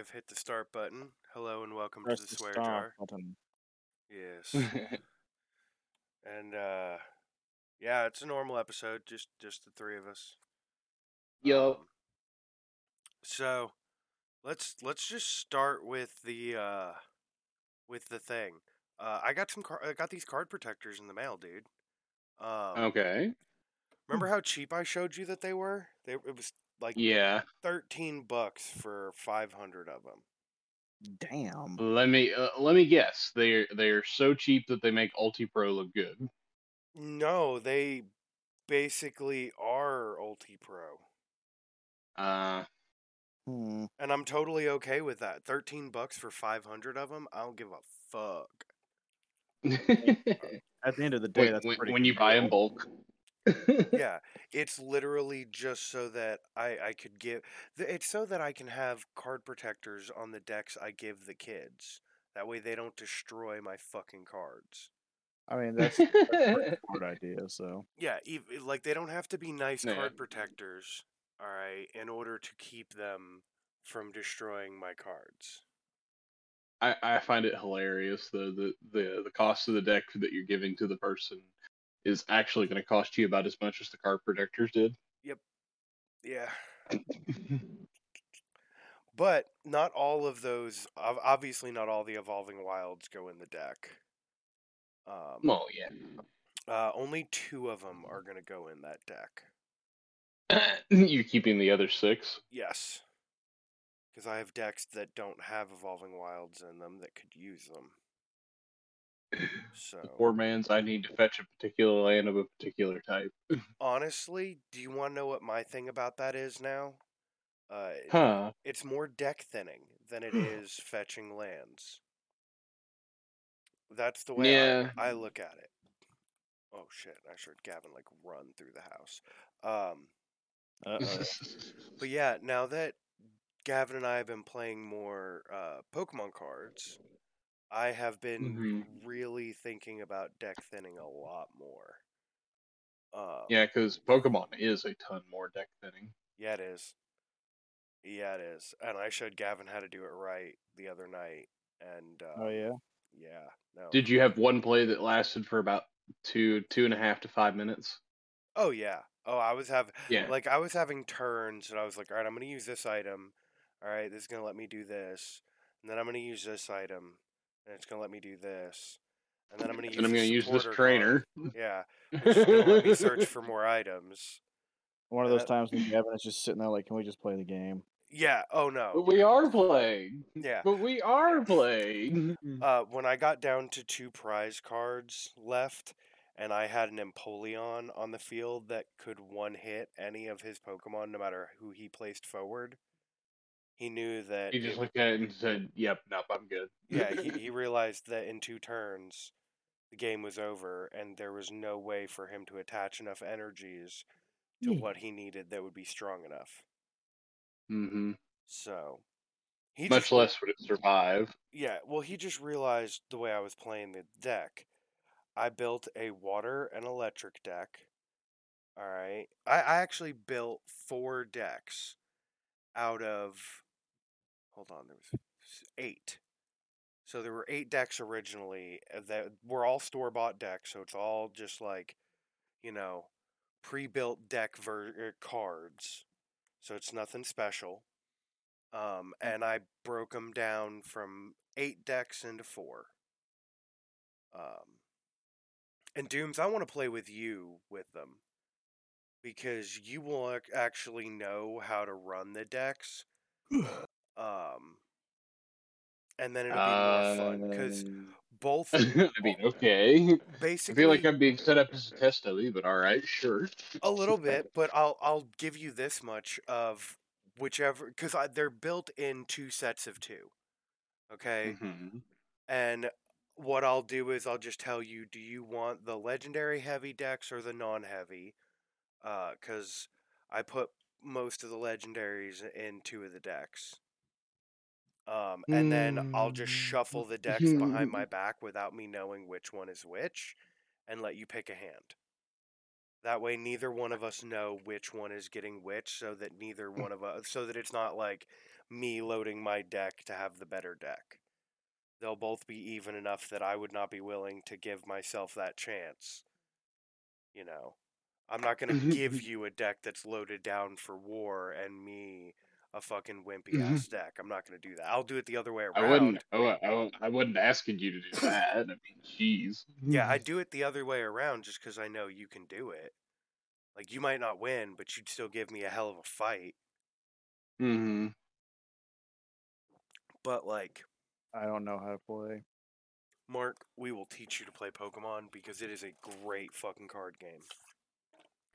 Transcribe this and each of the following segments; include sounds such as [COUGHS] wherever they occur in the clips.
I've hit the start button. Hello and welcome Press to the the swear jar. button. Yes. [LAUGHS] and uh yeah, it's a normal episode, just just the three of us. Yup. Um, so let's let's just start with the uh with the thing. Uh I got some car- I got these card protectors in the mail, dude. Um okay. remember how cheap I showed you that they were? They it was like Yeah. 13 bucks for 500 of them. Damn. Let me uh, let me guess. They're they're so cheap that they make Ultra Pro look good. No, they basically are Ultra Pro. Uh, Hmm. And I'm totally okay with that. 13 bucks for 500 of them? I don't give a fuck. [LAUGHS] At the end of the day, when, that's when, pretty. when you buy in bulk. [LAUGHS] Yeah, it's literally just so that I I could give it's so that I can have card protectors on the decks I give the kids. That way they don't destroy my fucking cards. I mean, [LAUGHS] that's, that's a [LAUGHS] smart idea. So Yeah, ev- like they don't have to be nice card protectors, all right, in order to keep them from destroying my cards. I, I find it hilarious the, the the the cost of the deck that you're giving to the person is actually going to cost you about as much as the card protectors did. Yep. Yeah. [LAUGHS] But not all of those obviously not all the evolving wilds go in the deck. Um well, yeah. uh, only two of them are going to go in that deck. [LAUGHS] you're keeping the other six. Yes. Cuz I have decks that don't have evolving wilds in them that could use them. So The poor man's. I need to fetch a particular land of a particular type. [LAUGHS] honestly, do you want to know what my thing about that is now? Uh, Huh. it's more deck thinning than it [SIGHS] is fetching lands. That's the way Yeah. I, I look at it. Oh shit! I heard Gavin like run through the house. Um, uh, but [LAUGHS] yeah, now that Gavin and I have been playing more uh, Pokemon cards, I have been Mhm. really thinking about deck thinning a lot more. Um, yeah, because Pokemon is a ton more deck thinning. Yeah, it is. Yeah, it is. And I showed Gavin how to do it right the other night. And uh, oh yeah. yeah, no. Did you have one play that lasted for about two two and a half to five minutes? Oh yeah. Oh, I was having Yeah. like I was having turns, and I was like, all right, I'm gonna use this item. All right, this is gonna let me do this, and then I'm gonna use this item, and it's gonna let me do this, and then I'm gonna use. and I'm this going to use this trainer. card. [LAUGHS] Yeah, [LAUGHS] which is gonna let me search for more items. One of Uh, those times when Gavin is just sitting there like, can we just play the game? Yeah. Oh no. But we are playing. Yeah. But we are playing. [LAUGHS] Uh, when I got down to two prize cards left, and I had an Empoleon on the field that could one hit any of his Pokemon, no matter who he placed forward, he knew that. He just it- looked at it and said, "Yep, nope, I'm good." yeah, he, [LAUGHS] he realized that in two turns, the game was over, and there was no way for him to attach enough energies to what he needed that would be strong enough. Mm hmm So. He Much just less would it survive. Yeah, well, he just realized the way I was playing the deck. I built a water and electric deck. All right. I, I actually built four decks out of. Hold on, there was eight. So there were eight decks originally uh, that were all store bought decks. So it's all just like, you know, pre built deck ver- er, cards. So it's nothing special. Um, and I broke them down from eight decks into four. Um, and Dooms, I want to play with you with them because you will ac- actually know how to run the decks. [SIGHS] Um, and then it'll be more fun because Um, both [LAUGHS] I mean, okay. Basically, I feel like I'm being set up as a test dummy, but all right, sure. a little bit, but [LAUGHS] I'll I'll give you this much of whichever because they're built in two sets of two. Okay. Mhm. And what I'll do is I'll just tell you, do you want the legendary heavy decks or the non-heavy? Because I put most of the legendaries in two of the decks. Um, and then I'll just mm. shuffle the decks behind my [LAUGHS] back without me knowing which one is which, and let you pick a hand. That way, neither one of us know which one is getting which, so that neither mm. one of us, so that it's not like me loading my deck to have the better deck. They'll both be even enough that I would not be willing to give myself that chance. You know, I'm not going to mm-hmm, give mm-hmm. you a deck that's loaded down for war and me a fucking wimpy ass deck. I'm not going to do that. I'll do it the other way around. I wouldn't. I, I, I wasn't asking you to do [LAUGHS] that. I mean, jeez. Yeah, I do it the other way around just because I know you can do it. Like, you might not win, but you'd still give me a hell of a fight. hmm But, like, I don't know how to play. Mark, we will teach you to play Pokemon because it is a great fucking card game.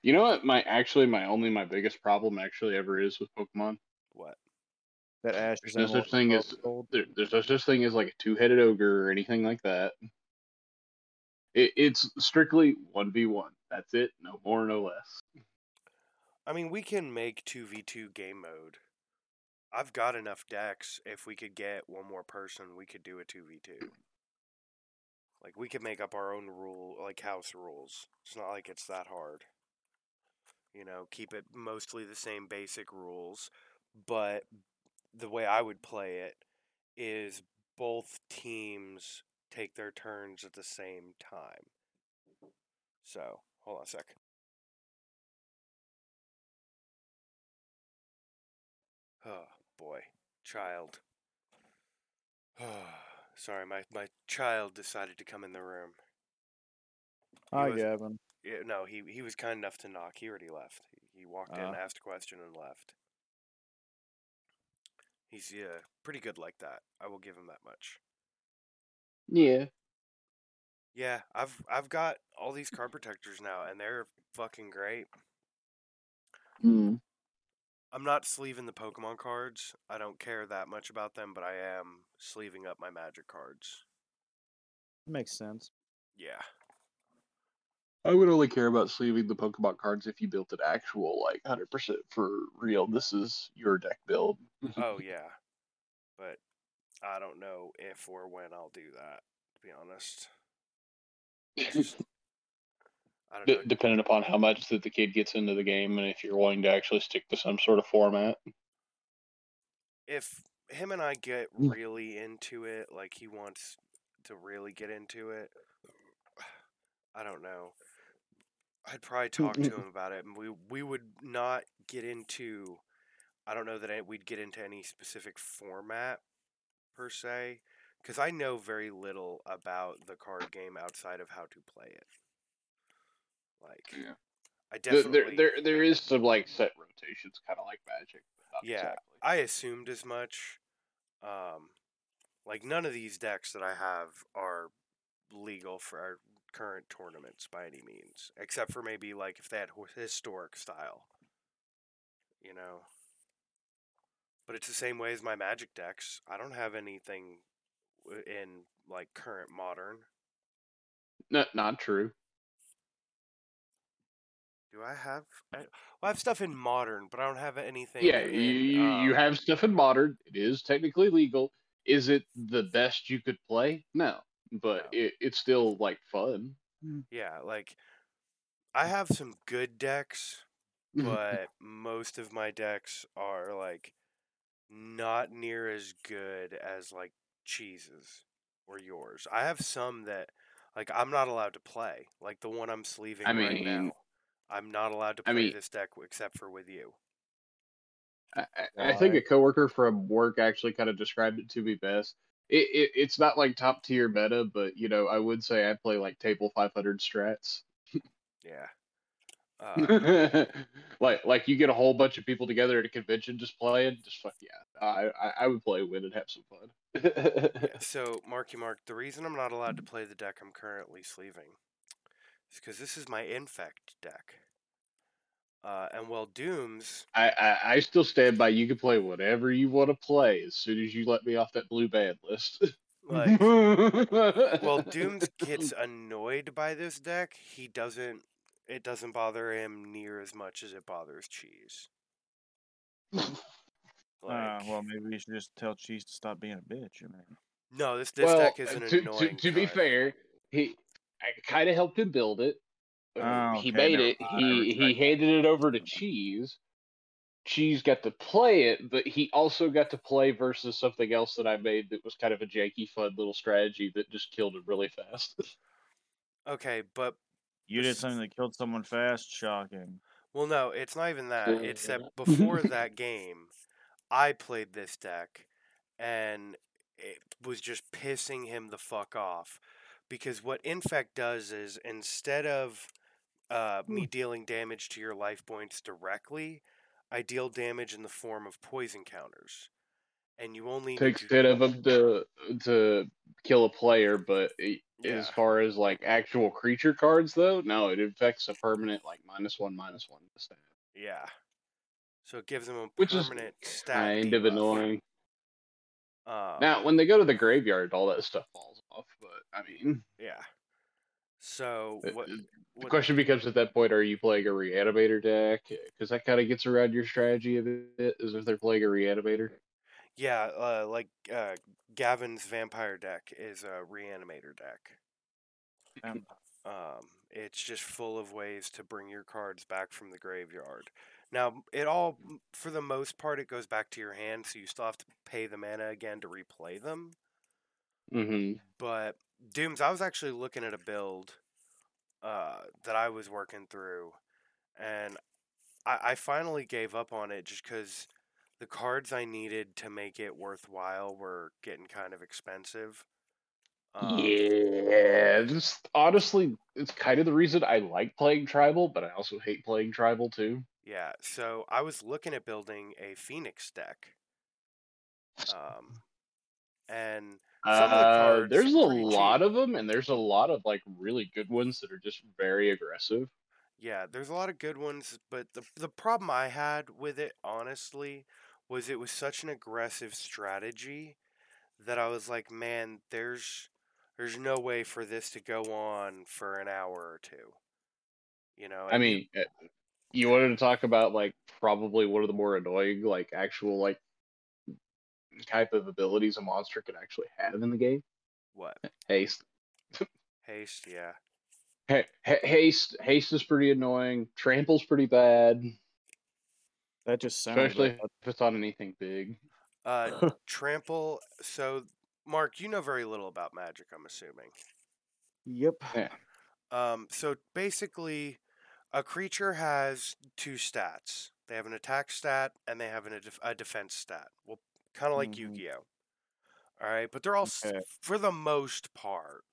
You know what? My actually, my only, my biggest problem actually ever is with Pokemon. What? That Ash There's no such thing as- There, there's no such thing as like a two-headed ogre or anything like that. It, it's strictly one v one. That's it. No more, no less. I mean, we can make 2v2 game mode. I've got enough decks. If we could get one more person, we could do a 2v2. Like, we could make up our own rule, like house rules. It's not like it's that hard. You know, keep it mostly the same basic rules, but the way I would play it is both teams take their turns at the same time. So, hold on a sec. Oh boy, child. Oh, [SIGHS] Sorry, my my child decided to come in the room. Hi, was- Gavin. Yeah, no, he he was kind enough to knock. He already left. He, he walked in, Ah. asked a question, and left. He's yeah, pretty good like that. I will give him that much. Yeah. Yeah, I've I've got all these card protectors now, and they're fucking great. Hmm. I'm not sleeving the Pokemon cards. I don't care that much about them, but I am sleeving up my Magic cards. Makes sense. Yeah. I would only care about sleeving the Pokemon cards if you built an actual like hundred percent for real. This is your deck build. Mm-hmm. Oh yeah, but I don't know if or when I'll do that. To be honest, just- [LAUGHS] I don't D- know. depending upon how much that the kid gets into the game and if you're willing to actually stick to some sort of format. If him and I get mm. really into it, like he wants to really get into it, [SIGHS] I don't know. I'd probably talk to him about it, and we we would not get into. I don't know that I- we'd get into any specific format per se, because I know very little about the card game outside of how to play it. Like, Yeah. I There, definitely. there, there, there is some like set rotations, kind of like Magic. Yeah, exactly. I assumed as much. Um, like none of these decks that I have are legal for our current tournaments by any means, except for maybe like if they had historic style. You know. But it's the same way as my Magic decks. I don't have anything in like current modern. No, not true. Do I have? I, well, I have stuff in modern, but I don't have anything. Yeah, in, you, you, you um, have stuff in modern. It is technically legal. Is it the best you could play? No, but No. it, it's still like fun. Mm. Yeah, like I have some good decks, mm-hmm. but most of my decks are like not near as good as like cheeses or yours. I have some that like I'm not allowed to play. Like the one I'm sleeving I right now. mean- I'm not allowed to I play mean- this deck except for with you. I, I- I think Why? a coworker from work actually kind of described it to me best. It, it it's not like top tier meta, but you know I would say I play like table 500 strats. Yeah. [LAUGHS] Uh, like like you get a whole bunch of people together at a convention just playing, just fuck yeah. I I, I would play win and have some fun. yeah, [LAUGHS] so Marky Mark, the reason I'm not allowed to play the deck I'm currently sleeving is because this is my infect deck. Uh, and well, Dooms I, I I still stand by. You can play whatever you want to play as soon as you let me off that blue band list. [LAUGHS] like [LAUGHS] well Dooms gets annoyed by this deck. He doesn't it doesn't bother him near as much as it bothers Cheese. [LAUGHS] Like Uh, well, maybe we should just tell Cheese to stop being a bitch. I mean, no, this this well, deck is uh, an to, annoying. to, to be fair, he I kind of helped him build it. Uh, Oh, he okay, made never it. I He he handed it over to Cheese, Cheese got to play it, but he also got to play versus something else that I made that was kind of a janky, fun little strategy that just killed him really fast. Okay, but You did something that killed someone fast. Shocking. well, no, it's not even that. It's that [LAUGHS] before that game, I played this deck, and it was just pissing him the fuck off because what infect does is instead of uh, me dealing damage to your life points directly, I deal damage in the form of poison counters, and you only need Takes to- bit of him to to kill a player, but it, as far as like actual creature cards, though, no, it affects a permanent like minus one, minus one stat, Yeah. So it gives them a which is stat. kind of annoying. Um, Now, when they go to the graveyard, all that stuff falls off. But I mean, yeah. So Uh, what? The question becomes at that point: Are you playing a reanimator deck? Because that kind of gets around your strategy a bit. Is if they're playing a reanimator. yeah, uh, like uh, Gavin's vampire deck is a reanimator deck. Um, Um, it's just full of ways to bring your cards back from the graveyard. Now, it all, for the most part, it goes back to your hand, so you still have to pay the mana again to replay them. Mm-hmm. But Dooms, I was actually looking at a build uh, that I was working through, and I, I finally gave up on it just because the cards I needed to make it worthwhile were getting kind of expensive. Um, yeah, just honestly, it's kind of the reason I like playing tribal, but I also hate playing tribal too. Yeah, so I was looking at building a Phoenix deck. Um, and some of the Uh, cards there's a lot cheap. of them, and there's a lot of like really good ones that are just very aggressive. Yeah, there's a lot of good ones, but the the problem I had with it, honestly, was it was such an aggressive strategy that I was like, man, there's there's no way for this to go on for an hour or two. You know, I mean, uh, you wanted to talk about like probably one of the more annoying, like actual like type of abilities a monster could actually have in the game. what? Haste. Haste, yeah. Ha- ha- haste. Haste is pretty annoying. Trample's pretty bad, that just sounds. especially bad. if it's on anything big. Uh [LAUGHS] trample, so Mark, you know very little about magic, I'm assuming. Yep. Um, so basically, a creature has two stats. They have an attack stat and they have an, a, def- a defense stat. Well, kind of like Mhm. Yu-Gi-Oh. All right, but they're all Okay. for the most part,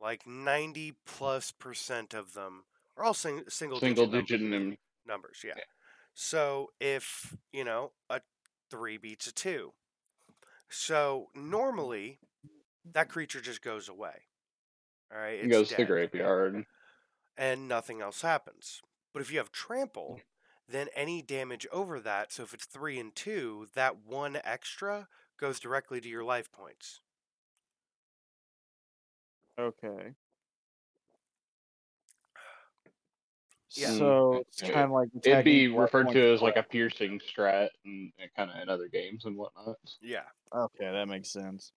like ninety plus percent of them are all sing- single Single digit, digit numbers, numbers. Yeah. Yeah. So if you know a three beats a two, so normally that creature just goes away. All right, it's goes to the dead graveyard. and nothing else happens. But if you have trample, then any damage over that, so if it's three and two, that one extra goes directly to your life points. Okay. Yeah. So it's Yeah. kind of like It'd be referred to as like a piercing strat and, kind of in other games and whatnot. Yeah. Okay, that makes sense.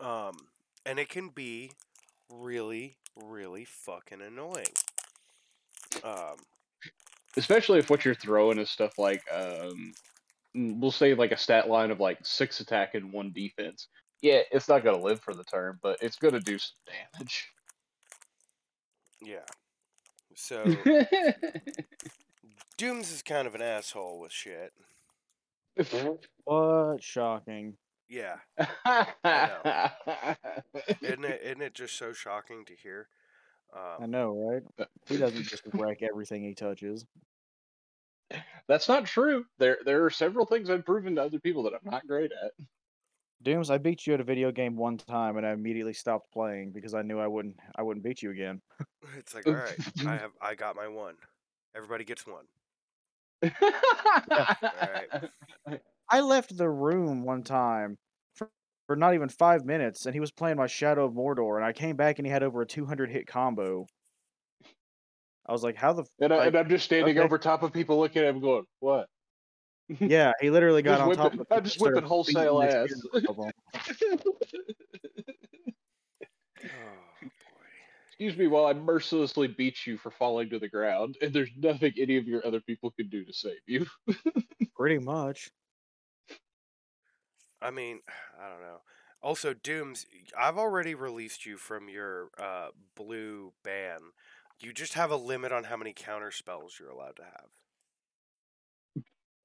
Um, and it can be really, really fucking annoying. Um, Especially if what you're throwing is stuff like, um, mm, we'll say like a stat line of like six attack and one defense. Yeah, it's not gonna live for the turn, but it's gonna do some damage. yeah. So [LAUGHS] Dooms is kind of an asshole with shit. What shocking. Yeah. [LAUGHS] [LAUGHS] Isn't it isn't it just so shocking to hear? I Um, know, right? He [LAUGHS] doesn't just wreck everything he touches. That's not true. There, there are several things I've proven to other people that I'm not great at. Dooms, I beat you at a video game one time, and I immediately stopped playing because I knew I wouldn't. I wouldn't beat you again. it's like all right, I [LAUGHS] have I got my one. Everybody gets one. [LAUGHS] I left the room one time for, for not even five minutes, and he was playing my Shadow of Mordor, and I came back and he had over a 200 hit combo. I was like, "How the?" F-? And, I, Like, and I'm just standing okay. over top of people looking at him going, what? [LAUGHS] yeah, he literally got Just on whipping- top of. I'm just whipping wholesale beating ass. shit out of 'em. Oh [SIGHS] boy. Excuse me while I mercilessly beat you for falling to the ground, and there's nothing any of your other people can do to save you. [LAUGHS] Pretty much. I mean, [SIGHS] I don't know. Also, Dooms, I've already released you from your uh, blue ban. You just have a limit on how many counter spells you're allowed to have.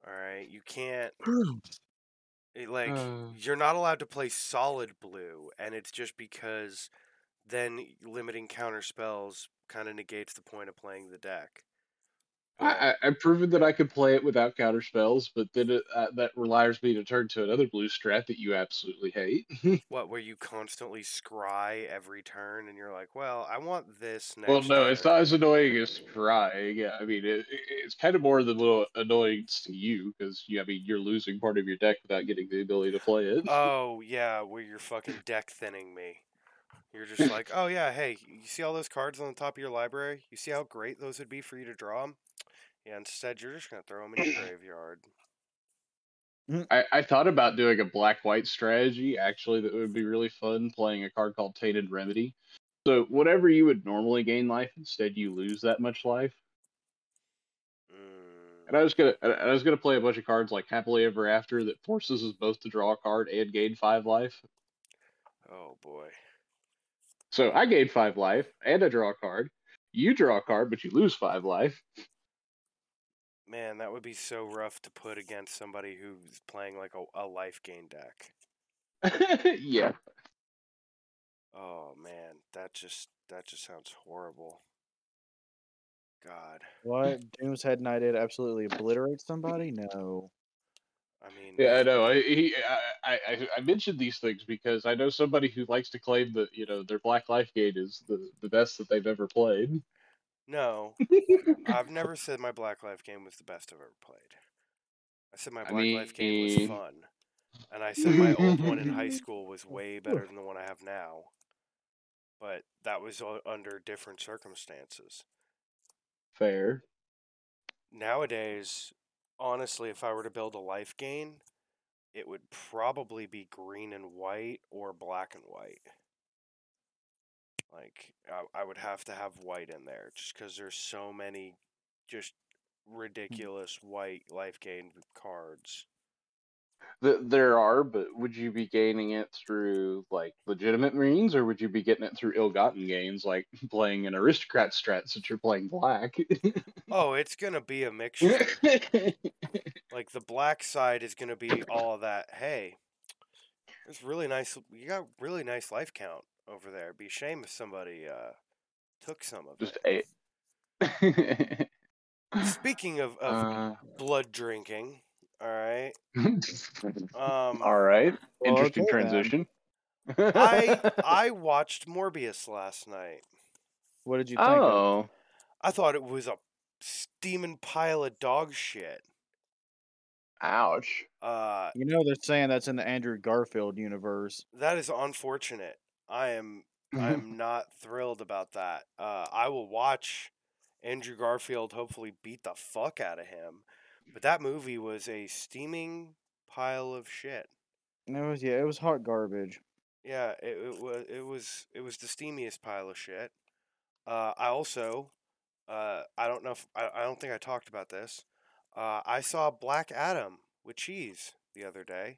All right, you can't [GASPS] it, like Uh. you're not allowed to play solid blue, and it's just because then limiting counter spells kind of negates the point of playing the deck. I, I, I've proven that I could play it without counter spells, but then it, uh, that requires me to turn to another blue strat that you absolutely hate. [LAUGHS] What, where you constantly scry every turn, and you're like, well, I want this next. well, no, it's not as annoying as crying. Yeah, I mean, it, it- it's kind of more the little annoyance to you because you, I mean, you're losing part of your deck without getting the ability to play it. Oh yeah, where you're fucking deck thinning me. You're just like, oh yeah, hey, you see all those cards on the top of your library? You see how great those would be for you to draw them? Yeah, instead you're just gonna throw them in your [CLEARS THROAT] graveyard. I, I thought about doing a black white strategy actually that would be really fun playing a card called Tainted Remedy. So whatever you would normally gain life, instead you lose that much life. Mm, And I was gonna I was gonna play a bunch of cards like Happily Ever After that forces us both to draw a card and gain five life. oh boy. So I gain five life and I draw a card. You draw a card, but you lose five life. Man, that would be so rough to put against somebody who's playing like a, a life gain deck. [LAUGHS] yeah. Oh man, that just that just sounds horrible. God. What? Doom's Head Knight did absolutely obliterate somebody? No. I mean Yeah, I know. I, he, I, I, I mentioned these things because I know somebody who likes to claim that you know their Black Life Gain is the, the best that they've ever played. No. [LAUGHS] I've never said my Black Life game was the best I've ever played. I said my I Black Life game was fun. And I said my old one in high [LAUGHS] school was way better than the one I have now. But that was under different circumstances. Fair. Nowadays, honestly, if I were to build a life gain, it would probably be green and white or black and white. Like, I, I would have to have white in there just because there's so many just mm. ridiculous white life gain cards. Th- there are, but would you be gaining it through like legitimate means, or would you be getting it through ill-gotten gains, like [LAUGHS] playing an aristocrat strat since you're playing black? [LAUGHS] Oh, it's going to be a mixture. like, the black side is going to be all that. Hey, it's really nice. You got really nice life count over there. It'd be a shame if somebody uh, took some of Just it. a. [LAUGHS] Speaking of, of Uh, blood drinking, all right. [LAUGHS] Um, all right. Well, Interesting okay transition. I I [LAUGHS] watched Morbius last night. What did you think? Of? oh. I thought it was a steaming pile of dog shit. Ouch. Uh, You know they're saying that's in the Andrew Garfield universe. that is unfortunate. I am I am [LAUGHS] not thrilled about that. Uh, I will watch Andrew Garfield hopefully beat the fuck out of him, but that movie was a steaming pile of shit. It was yeah, it was hot garbage. Yeah, it, it was it was it was the steamiest pile of shit. Uh, I also, uh, I don't know if I, I don't think I talked about this. Uh, I saw Black Adam with cheese the other day.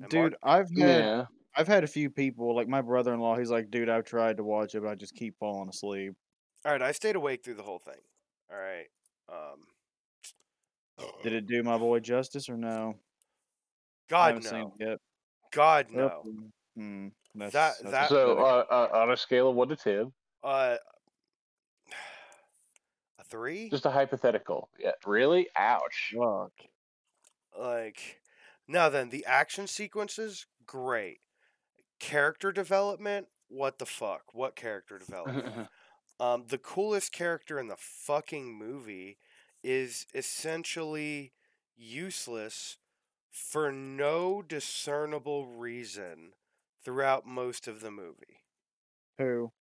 and Dude, Mark- I've had Yeah. I've had a few people like my brother in law. He's like, dude, I've tried to watch it, but I just keep falling asleep. all right, I stayed awake through the whole thing. All right. Um, Did it do my boy justice or no? God no. it yet. God no. Hmm, that's, That- that's that- So, uh, uh, on a scale of one to ten, Uh, a three? just a hypothetical. Yeah. Really? Ouch. Fuck. like now then the action sequences great character development what the fuck what character development [LAUGHS] um the coolest character in the fucking movie is essentially useless for no discernible reason throughout most of the movie Who?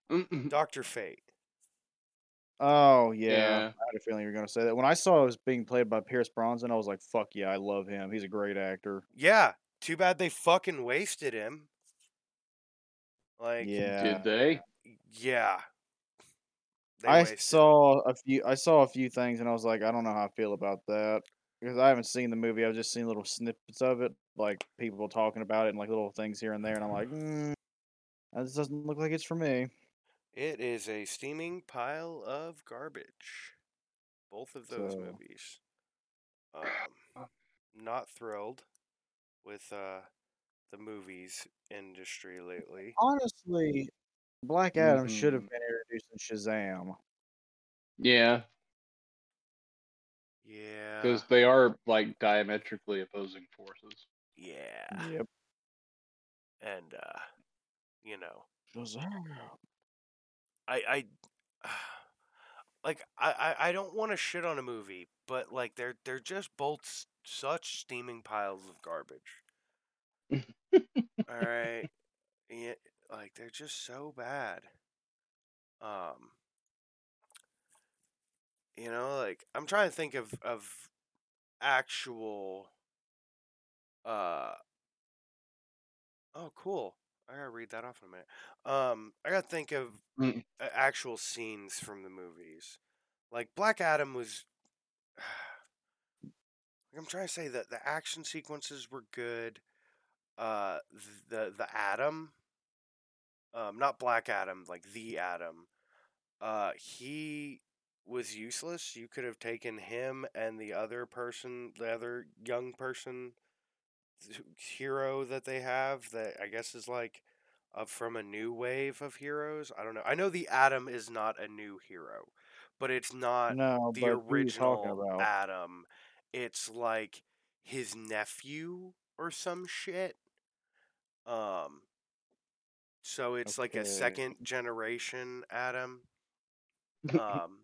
dr fate Oh yeah. Yeah. I had a feeling you were gonna say that. When I saw it was being played by Pierce Brosnan, I was like, "Fuck yeah, I love him. He's a great actor." yeah too bad they fucking wasted him like Yeah. Did they? yeah I wasted. saw a few. I saw a few things, and I was like, I don't know how I feel about that because I haven't seen the movie. I've just seen little snippets of it, like people talking about it and like little things here and there, and I'm like, mm, this doesn't look like it's for me. It is a steaming pile of garbage. Both of those So- movies. [SIGHS] Um, not thrilled with uh, the movies industry lately. Honestly, Black Adam should have been introduced in Shazam. Yeah, Yeah. because they are like diametrically opposing forces. Yeah. Yep. And uh, you know, Shazam. I I [SIGHS] like I I, I don't want to shit on a movie, but like they're they're just both such steaming piles of garbage. [LAUGHS] All right. Yeah, like they're just so bad. Um you know, like I'm trying to think of of actual uh Oh, cool. I got to read that off in a minute. Um I got to think of Mm. actual scenes from the movies. Like Black Adam was Like [SIGHS] I'm trying to say that the action sequences were good. Uh the the Atom um not Black Adam, like the Atom. Uh he was useless. You could have taken him and the other person, the other young person hero that they have that I guess is like uh, from a new wave of heroes. I don't know. I know the Atom is not a new hero, but it's not No, the but who you talking original? Adam. It's like his nephew or some shit. Um so it's like a second generation Atom. [LAUGHS] Um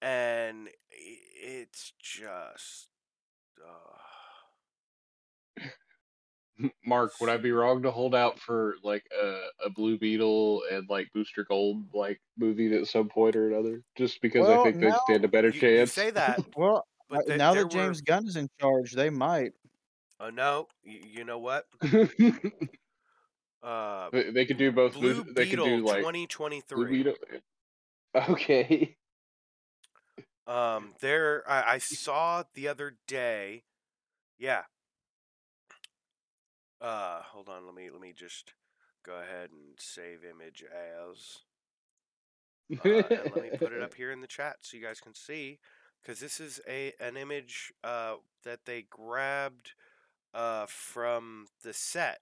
and it's just uh, Mark, would I be wrong to hold out for like a, a Blue Beetle and like Booster Gold like movie at some point or another? Just because I think they now- stand a better you, you chance. say that, [LAUGHS] Well, but th- now that James were, Gunn is in charge, they might. Oh no, you, you know what? [LAUGHS] they, Uh, they could do both. Blue they could Beetle do like Blue 2023. Beetle. Okay. [LAUGHS] Um, there, I, I saw the other day. Yeah. Uh, hold on. Let me let me just go ahead and save image as. Uh, let me put it up [LAUGHS] here in the chat so you guys can see, because this is a an image uh that they grabbed uh from the set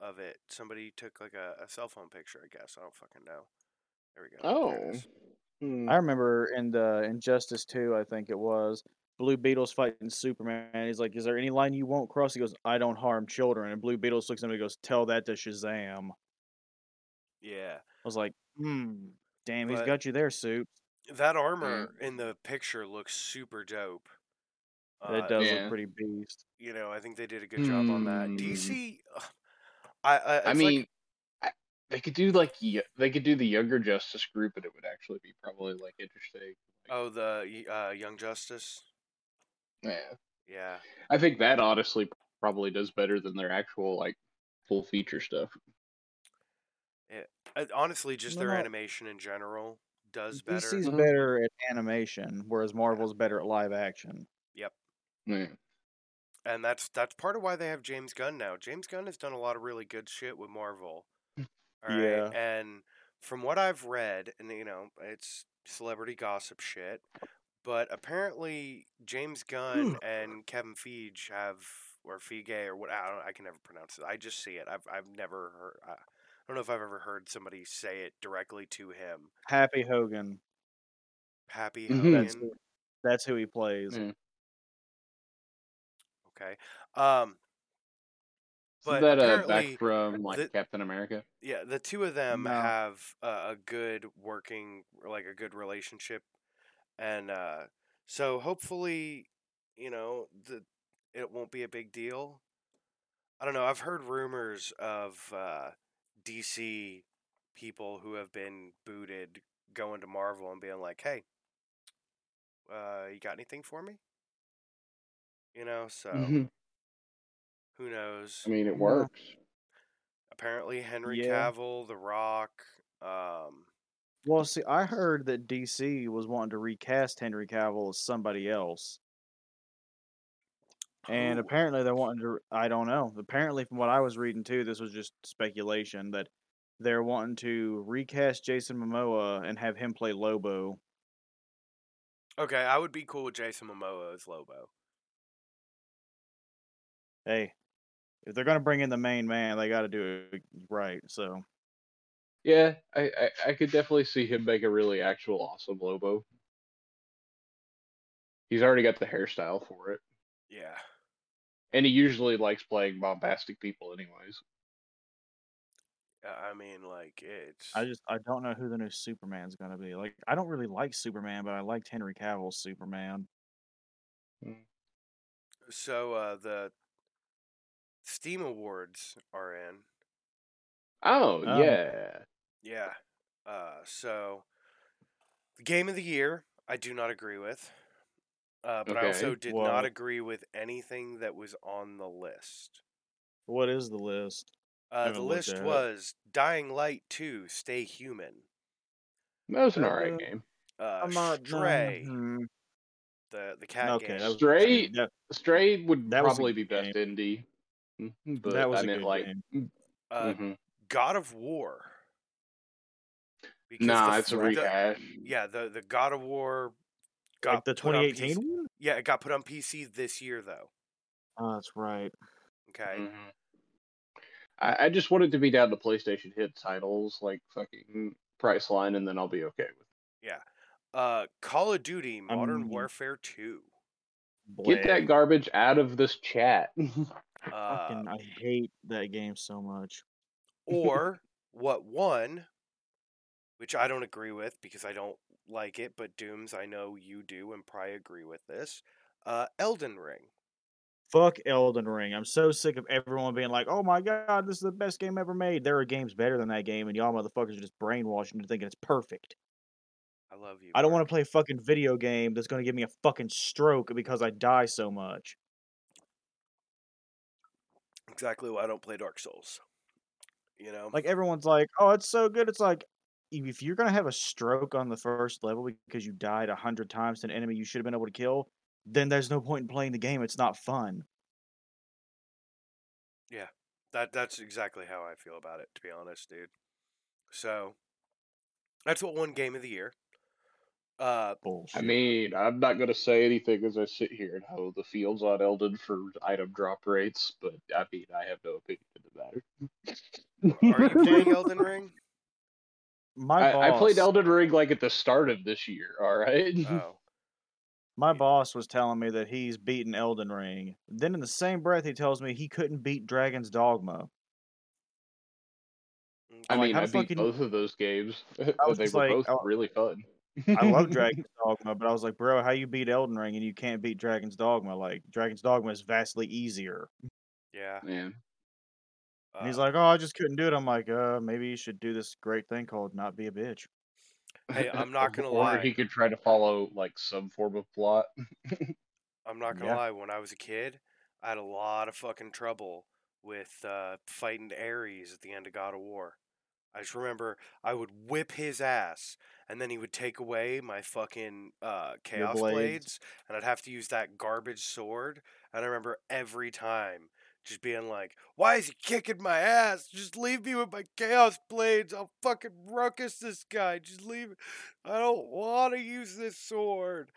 of it. Somebody took like a, a cell phone picture, I guess. I don't fucking know. There we go. Oh. Hmm. I remember in the Injustice 2, I think it was, Blue Beetle's fighting Superman. He's like, Is there any line you won't cross? He goes, I don't harm children. And Blue Beetle looks at him and goes, Tell that to Shazam. Yeah. I was like, Hmm, damn, he's But- got you there, Suit. That armor in the picture looks super dope. It Uh, does yeah. look pretty beast. You know, I think they did a good job on that. Hmm. DC, ugh, I, I, I mean, like, I- they could do like they could do the younger Justice group, and it would actually be probably like interesting. oh, the uh, Young Justice. Yeah, Yeah, I think that honestly probably does better than their actual like full feature stuff. Uh, honestly, just their No. animation in general does better. DC's Mhm. better at animation, whereas Marvel's better at live action. Yep. Yeah. And that's that's part of why they have James Gunn now. James Gunn has done a lot of really good shit with Marvel. All right, Yeah. and from what I've read, and you know, it's celebrity gossip shit, but apparently James Gunn and Kevin Feige have or Feige or what I don't I can never pronounce it. I just see it. I've I've never heard. I don't know if I've ever heard somebody say it directly to him. Happy Hogan. Happy Mhm. Hogan. That's who, that's who he plays. Yeah. Okay. Um. Isn't that uh, back from like the- Captain America? Yeah, the two of them No. have a, a good working, like a good relationship, and uh, so hopefully, you know, the it won't be a big deal. I don't know. I've heard rumors of uh, DC people who have been booted going to Marvel and being like, "Hey, uh, you got anything for me?" You know, so Mhm. who knows? I mean, it works. apparently Henry Yeah. Cavill, The Rock, um, Well, see, I heard that DC was wanting to recast Henry Cavill as somebody else. And Who? apparently they're wanting to I don't know. Apparently from what I was reading too, this was just speculation that they're wanting to recast Jason Momoa and have him play Lobo. Okay, I would be cool with Jason Momoa as Lobo. Hey, if they're gonna bring in the main man, they gotta do it right. So Yeah, I, I I could definitely see him make a really actual awesome Lobo. He's already got the hairstyle for it, Yeah. and he usually likes playing bombastic people, anyways. I I mean, like it's. I just I don't know who the new Superman's gonna be. Like I don't really like Superman, but I liked Henry Cavill's Superman. So uh, the Steam Awards are in. Oh, Oh. yeah, Yeah. Uh, so the game of the year, I do not agree with. Uh, but I also did well- not agree with anything that was on the list. What is the list? Uh, the list was Dying Light 2, Stay Human, that was an Uh, alright game. uh, not Stray, Mhm. the the cat Okay, game. Stray- Stray would That probably be best indie, but that was I a meant good like, game. uh, mhm. God of War. Because nah, the it's a f- the- rehash. yeah, the the God of War got Like the put on 2018 one? Yeah, it got put on PC this year though. Oh, that's right. Okay. Mhm. I, I just want it to be down to PlayStation hit titles like fucking Priceline, and then I'll be okay with. it. Yeah. Uh, Call of Duty Modern Um, Warfare 2. Get that garbage out of this chat. [LAUGHS] Uh, Fucking, I hate that game so much. [LAUGHS] or what won, which I don't agree with because I don't like it, but Dooms, I know you do and probably agree with this. Uh, Elden Ring. Fuck Elden Ring. I'm so sick of everyone being like, "Oh my god, this is the best game ever made." There are games better than that game, and y'all motherfuckers are just brainwashing into thinking it's perfect. I love you. I don't want to play a fucking video game that's going to give me a fucking stroke because I die so much. Exactly why I don't play Dark Souls. You know? Like everyone's like, "Oh, it's so good." It's like if you're going to have a stroke on the first level because you died a hundred times to an enemy you should have been able to kill, then there's no point in playing the game. It's not fun. Yeah, that that's exactly how I feel about it, to be honest, dude. So that's what won game of the year. Uh Bullshit. I mean, I'm not gonna say anything as I sit here and hoe the fields on Elden for item drop rates, but I mean, I have no opinion in the matter. are you playing Elden Ring? [LAUGHS] my I, I played Elden Ring like at the start of this year. All right. Oh. [LAUGHS] My Yeah. boss was telling me that he's beaten Elden Ring. Then in the same breath, he tells me he couldn't beat Dragon's Dogma. I I'm like, mean, how I beat fucking- both of those games. [LAUGHS] was they were like, both I- really fun. I love [LAUGHS] Dragon's Dogma, but I was like, bro, how you beat Elden Ring and you can't beat Dragon's Dogma? Like, Dragon's Dogma is vastly easier. Yeah. Man, And he's uh, like, oh, I just couldn't do it. I'm like, uh, maybe you should do this great thing called not be a bitch. Hey, I'm [LAUGHS] not gonna or lie. he could try to follow like some form of plot. [LAUGHS] I'm not gonna Yeah. lie. When I was a kid, I had a lot of fucking trouble with uh, fighting Ares at the end of God of War. I just remember I would whip his ass, and then he would take away my fucking uh, chaos blades. blades. and I'd have to use that garbage sword. And I remember every time just being like, "Why is he kicking my ass? Just leave me with my chaos blades. I'll fucking ruckus this guy. Just leave. it. I don't want to use this sword."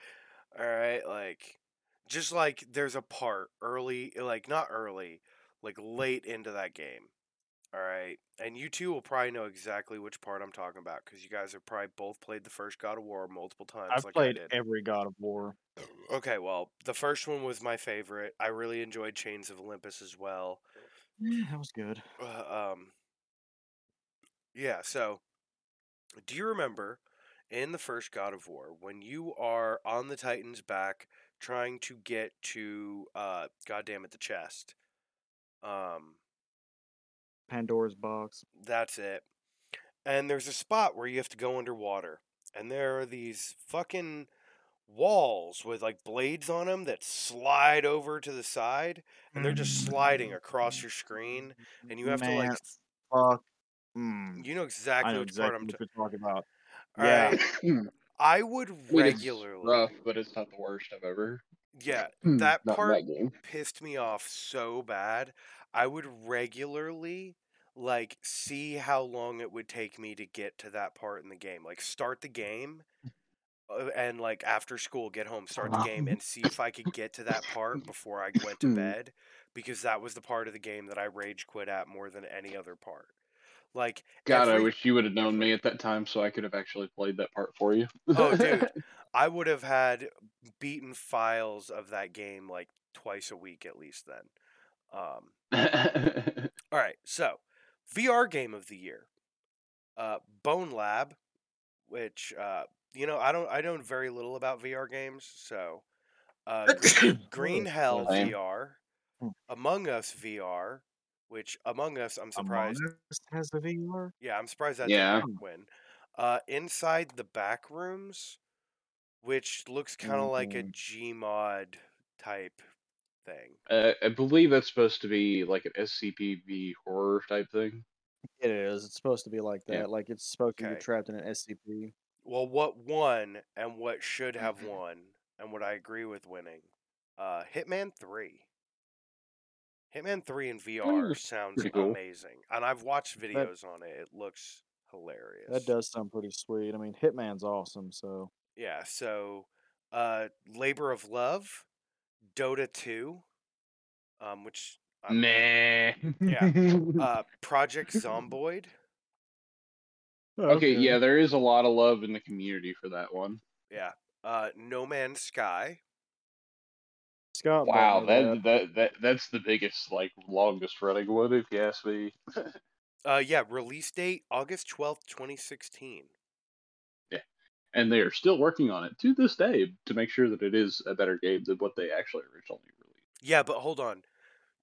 All right, like just like there's a part early, like not early, like late into that game. All right, and you two will probably know exactly which part I'm talking about because you guys have probably both played the first God of War multiple times. I've like played I did. every God of War. Okay, well, the first one was my favorite. I really enjoyed Chains of Olympus as well. Yeah, that was good. Uh, um, yeah. So, do you remember in the first God of War when you are on the Titan's back trying to get to, uh, goddamn it, the chest? Um, Pandora's box. That's it. And there's a spot where you have to go underwater. And there are these fucking walls with like blades on them that slide over to the side. And they're just sliding across your screen. And you have to like. Fuck. Mm, You know I exactly know which exactly part I'm. what you're talking about. Yeah. Alright, [LAUGHS] I would I it's regularly. rough, but it's not the worst I've ever. Yeah, that not part that pissed me off so bad. I would regularly like see how long it would take me to get to that part in the game. Like start the game uh, and like after school get home, start the game and see if I could get to that part [LAUGHS] before I went to bed because that was the part of the game that I rage quit at more than any other part. Like God, I wish you would have known me at that time so I could have actually played that part for you. Oh, dude. [LAUGHS] I would have had beaten files of that game like twice a week at least then. Um [LAUGHS] All right, so VR game of the year, uh, Bonelab, which uh, you know I don't I know very little about VR games, so uh, [COUGHS] Green Hell VR. Among Us VR, which Among Us I'm Among surprised. Us has the VR. Yeah, I'm surprised that Yeah. didn't win. Uh, Inside the Back Rooms, which looks kind of like a Mhm. Gmod type thing. uh, I believe that's supposed to be like an SCPV horror type thing. It is. It's supposed to be like that. Yeah. Like it's supposed to be trapped in an SCP. Well, what won and what should have Mhm. won, and what I agree with winning, uh, Hitman Three. Hitman Three in VR sounds cool. amazing, and I've watched videos on it. It looks hilarious. That does sound pretty sweet. I mean, Hitman's awesome. So Yeah. So, uh, Labor of Love, Dota Two, um, which I'm, Meh. [LAUGHS] uh, Project Zomboid. okay, yeah, there is a lot of love in the community for that one. Yeah. Uh, No Man's Sky. Scott. Wow, me that, that that that's the biggest, like, longest running one, if you ask me. [LAUGHS] Uh, yeah. Release date August twelfth, twenty sixteen. Yeah, and they are still working on it to this day to make sure that it is a better game than what they actually originally released. Yeah, but hold on.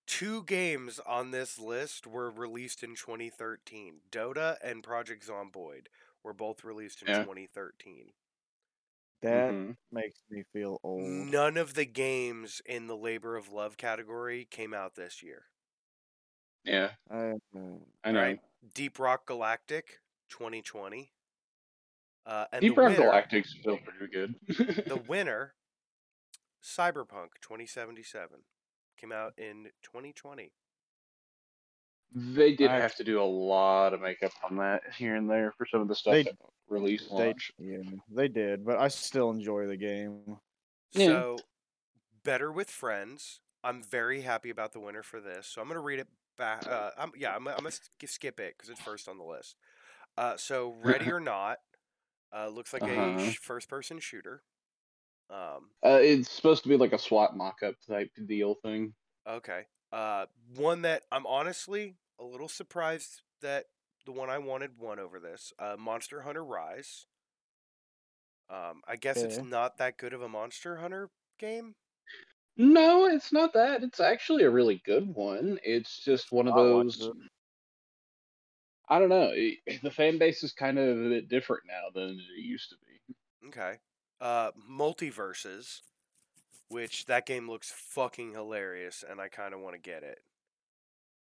Two games on this list were released in 2013. Dota and Project Zomboid were both released in Yeah. 2013. That Mhm. makes me feel old. None of the games in the Labor of Love category came out this year. Yeah, I, mm, I know. Right? Deep Rock Galactic 2020. Uh, and Deep Rock winner, Galactic's still pretty good. the [LAUGHS] winner, Cyberpunk 2077, came out in 2020. They did I- have to do a lot of makeup on that here and there for some of the stuff They- that released they launch. yeah, they did, but I still enjoy the game. Yeah. So, better with friends. I'm very happy about the winner for this. So I'm gonna read it back. Uh, I'm, yeah, I'm, I'm gonna skip it because it's first on the list. Uh, so Ready [LAUGHS] or Not uh, looks like a Uh-huh. sh- first-person shooter. Um, Uh, it's supposed to be like a SWAT mock-up type deal thing. okay. Uh, one that I'm honestly a little surprised that the one I wanted won over this. Uh, Monster Hunter Rise. Um, I guess it's not that good of a Monster Hunter game. No, it's not that. It's actually a really good one. It's just one of I those. I don't know. The fan base is kind of a bit different now than it used to be. Okay. Uh, multiverses, which that game looks fucking hilarious, and I kind of want to get it.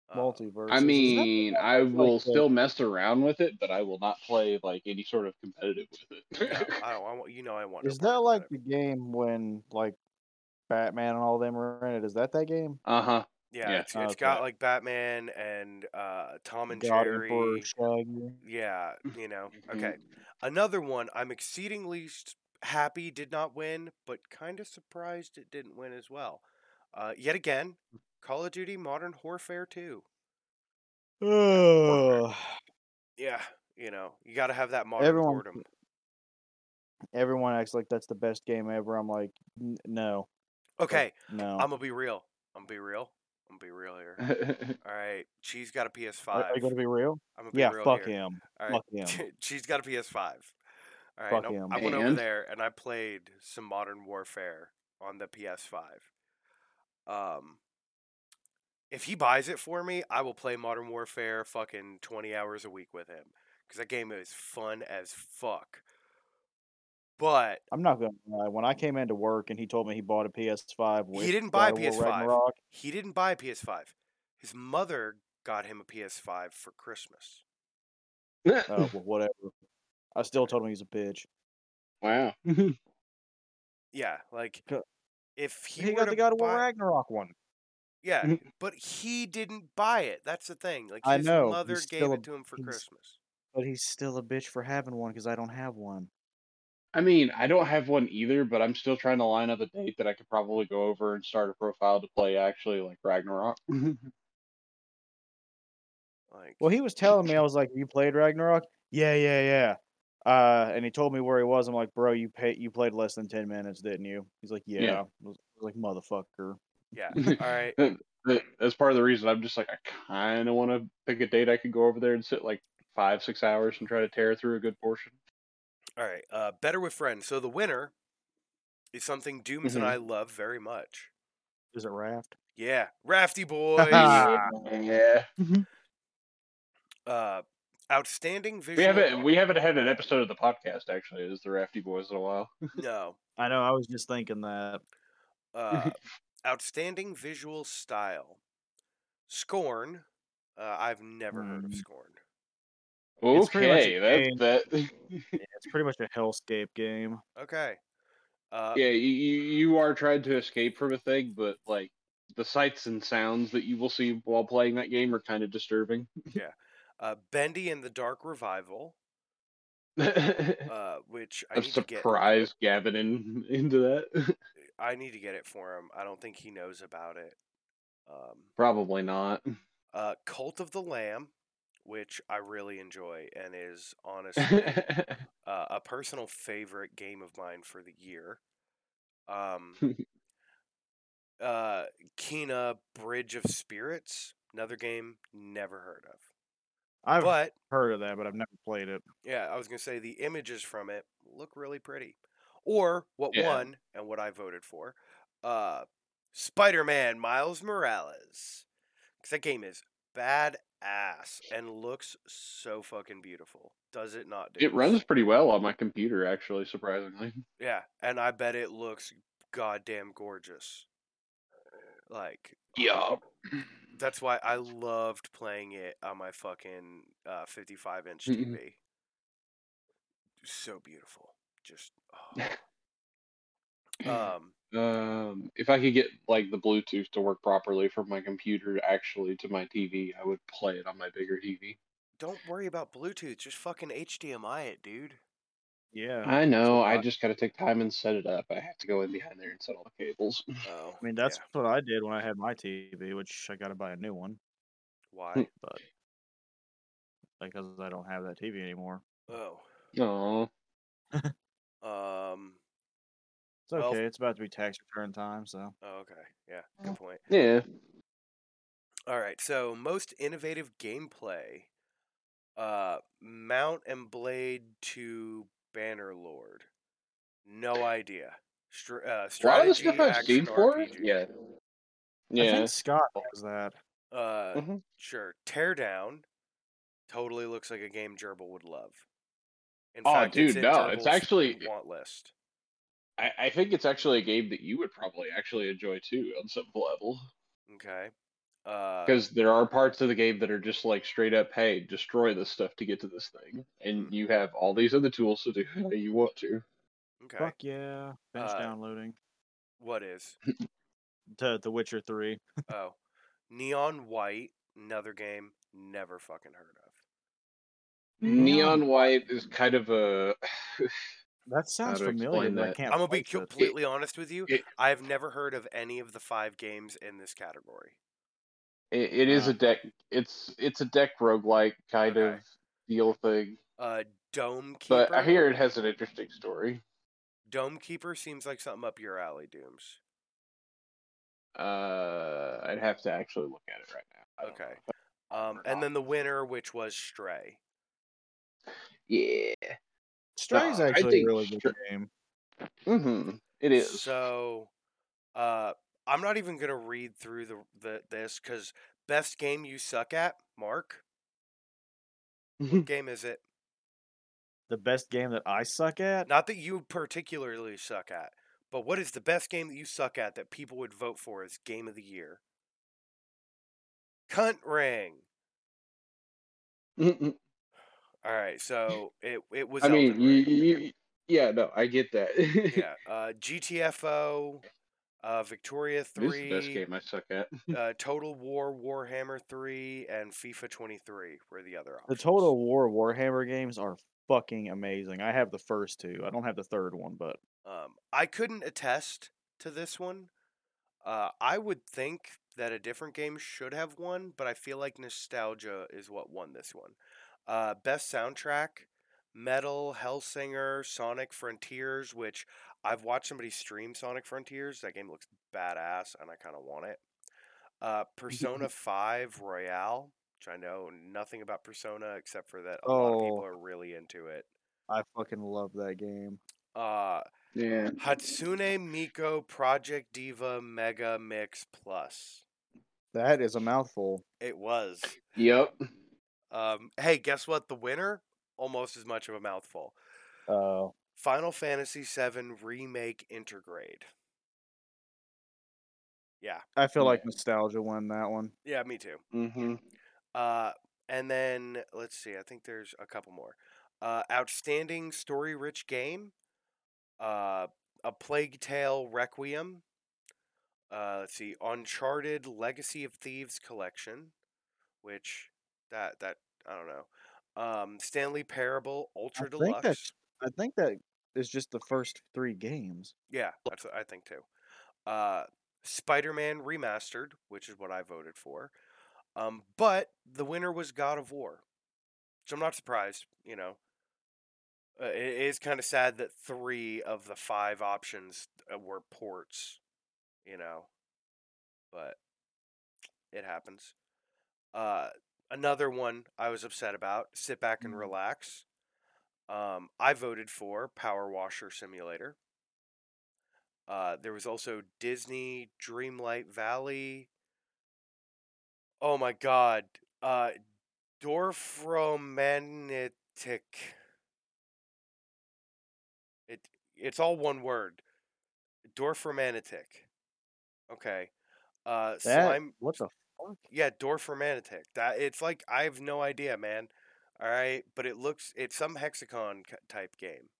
Uh, Multiverse. I Is that the mean, I will like, the- still mess around with it, but I will not play like any sort of competitive with it. no, I don't. [LAUGHS] I want, you know, I want. Is that like the game when like Batman and all them are in it? Is that that game? uh huh. Yeah, yeah. it's, it's Okay. got like Batman and uh, Tom and God Jerry. Emperor Shaggy. Yeah, you know. Mhm. Okay. Another one I'm exceedingly s- happy did not win, but kind of surprised it didn't win as well. Uh, yet again, Call of Duty Modern Warfare 2. Ugh. Yeah, you know, you got to have that modern Everyone, boredom. everyone acts like that's the best game ever. I'm like, "N- no, Okay, no. I'm [LAUGHS] gonna be real. I'm gonna be real. I'm gonna be real here. All right, she's got a PS5. Are, are you gonna be real? I'm gonna be Yeah, real fuck here. him. All right, Fuck him. [LAUGHS] she's got a PS5. All right. I went over there and I played some Modern Warfare on the PS5. Um, if he buys it for me, I will play Modern Warfare fucking 20 hours a week with him because that game is fun as fuck. But I'm not gonna lie. When I came into work and he told me he bought a PS5 with didn't buy a God PS5. Ragnarok, he didn't buy a PS5. His mother got him a PS5 for Christmas. oh well, whatever. I still told him he's a bitch. Wow. [LAUGHS] Yeah, like if he, He, got to the God of War Ragnarok one. Yeah, [LAUGHS] but he didn't buy it. That's the thing. Like I his know, mother he's gave still it to him for Christmas. But he's still a bitch for having one because I don't have one. I mean, I don't have one either, but I'm still trying to line up a date that I could probably go over and start a profile to play actually like Ragnarok. [LAUGHS] Like Well, he was telling me, I was like, "You played Ragnarok?" Yeah, yeah, yeah. Uh, and he told me where he was. I'm like, "Bro, you pay, you played less than ten minutes, didn't you?" He's like, "Yeah." Yeah. I was, I was like, "Motherfucker." yeah. [LAUGHS] All right. That- that- That's part of the reason I'm just like I kind of want to pick a date I could go over there and sit like five six hours and try to tear through a good portion. All right. Uh, better with friends. So the winner is something Dooms and Mhm. I love very much. Is it Raft? Yeah, Rafty [LAUGHS] boys. yeah, [LAUGHS] uh, outstanding visual. we haven't we haven't had an episode of the podcast actually as the Rafty Boys in a while. no. I know. I was just thinking that. Uh, [LAUGHS] outstanding visual style. Scorn. Uh, I've never heard of Hmm. Scorn. It's Okay, a that that [LAUGHS] Yeah, it's pretty much a hellscape game. Okay. Uh, yeah, you, you you are trying to escape from a thing, but like the sights and sounds that you will see while playing that game are kind of disturbing. Uh, Bendy and the Dark Revival, [LAUGHS] uh, which I need to get. surprised Gavin in, [LAUGHS] into that. I need to get it for him. I don't think he knows about it. Um, Probably not. uh, Cult of the Lamb, which I really enjoy and is honestly [LAUGHS] uh, a personal favorite game of mine for the year. Um, uh, Kena Bridge of Spirits, another game never heard of. I've But heard of that, but I've never played it. yeah, I was gonna say the images from it look really pretty. Or what Yeah. won and what I voted for, uh, Spider-Man Miles Morales, because that game is badass and looks so fucking beautiful. Does it not? It runs pretty well on my computer, actually, surprisingly. [LAUGHS] Yeah, and I bet it looks goddamn gorgeous. Like Yeah. That's why I loved playing it on my fucking uh, 55 inch. TV. So beautiful. Just oh. [LAUGHS] um Um, if I could get like the Bluetooth to work properly from my computer actually to my TV, I would play it on my bigger TV. don't worry about Bluetooth, just fucking HDMI it, dude. Yeah. I know. I- I just got to take time and set it up. I have to go in behind there and set all the cables. [LAUGHS] Oh. I mean, that's yeah. what I did when I had my TV, which I got to buy a new one, why? but because I don't have that TV anymore. Oh. Oh, [LAUGHS] Um It's Well- okay. it's about to be tax return time, so oh, okay. Yeah, good point. yeah. All right, so most innovative gameplay. Uh Mount and Blade 2 Bannerlord. No idea. Str- uh, A lot of the strategy stuff I've action seen for it, RPG. yeah, I yeah. think Scott has that. Uh, Mhm. sure. Teardown totally looks like a game Gerbil would love. In Oh, fact, it's dude, in no, it's actually- want list. I, I think it's actually a game that you would probably actually enjoy too on some level. Okay. Uh, Because there are parts of the game that are just like straight up, hey, destroy this stuff to get to this thing, and Mhm. you have all these other tools to do [LAUGHS] how you want to. okay. Fuck yeah! Finish Uh, downloading What is? [LAUGHS] to The Witcher Three. [LAUGHS] Oh, Neon White. Another game never fucking heard of. Neon White is kind of a. [SIGHS] That sounds familiar, explain I that? can't. I'm gonna be place it. completely honest with you. it- I have never heard of any of the five games in this category. It, it is Uh. a deck. It's it's a deck roguelike kind Okay. of deal thing, Uh, Dome Keeper. but I hear it has an interesting story. Dome Keeper seems like something up your alley, Dooms. Uh, I'd have to actually look at it right now. I Okay. Um, and then the winner, which was Stray. Yeah. Stray's Uh, I actually a think really good Stray- game. Mm-hmm. It is. So, uh, I'm not even gonna read through the, the this because best game you suck at, Mark. What [LAUGHS] game is it? The best game that I suck at. Not that you particularly suck at, but what is the best game that you suck at that people would vote for as game of the year? Cunt Ring. [LAUGHS] All right, so it it was. I mean, you, you, yeah, no, I get that. [LAUGHS] yeah, uh, GTFO, uh, Victoria this is the best game I suck at. [LAUGHS] uh, Total War Warhammer three, and FIFA twenty three were the other options. The. Total War Warhammer games are fucking amazing. I have the first two. I don't have the third one, but Um, I couldn't attest to this one. Uh, I would think that a different game should have won, but I feel like nostalgia is what won this one. Uh, best soundtrack: Metal, Hellsinger, Sonic Frontiers. Which I've watched somebody stream Sonic Frontiers. That game looks badass, and I kind of want it. Uh, Persona [LAUGHS] Five Royal, which I know nothing about Persona except for that a lot of people Oh. are really into it. I fucking love that game. Uh, Yeah. Hatsune Miku Project Diva Mega Mix Plus. That is a mouthful. It was. Yep. Um, hey, guess what? The winner, almost as much of a mouthful. Uh, Final Fantasy VII Remake Intergrade. Yeah, I feel like nostalgia won that one. yeah, me too. Mm-hmm. Uh, and then let's see. I think there's a couple more. Uh, outstanding story-rich game. Uh, a Plague Tale Requiem. Uh, let's see. Uncharted Legacy of Thieves collection, which that that I don't know. Um, Stanley Parable Ultra I think Deluxe. that's I think that is just the first three games. Yeah, that's what I think too. Uh, Spider-Man Remastered, which is what I voted for. Um, but the winner was God of War, so I'm not surprised. You know, uh, it is kind of sad that three of the five options uh, were ports. You know, but it happens. Uh, another one I was upset about. Sit back and Mm. relax. Um, I voted for Power Washer Simulator. Uh, there was also Disney Dreamlight Valley. Oh my God, uh, Dorfromantik. It it's all one word. Dorfromantik. Okay. Uh, That slime. what the fuck? Yeah, Dorfromantik. That it's like I have no idea, man. All right, but it looks it's some hexagon type game.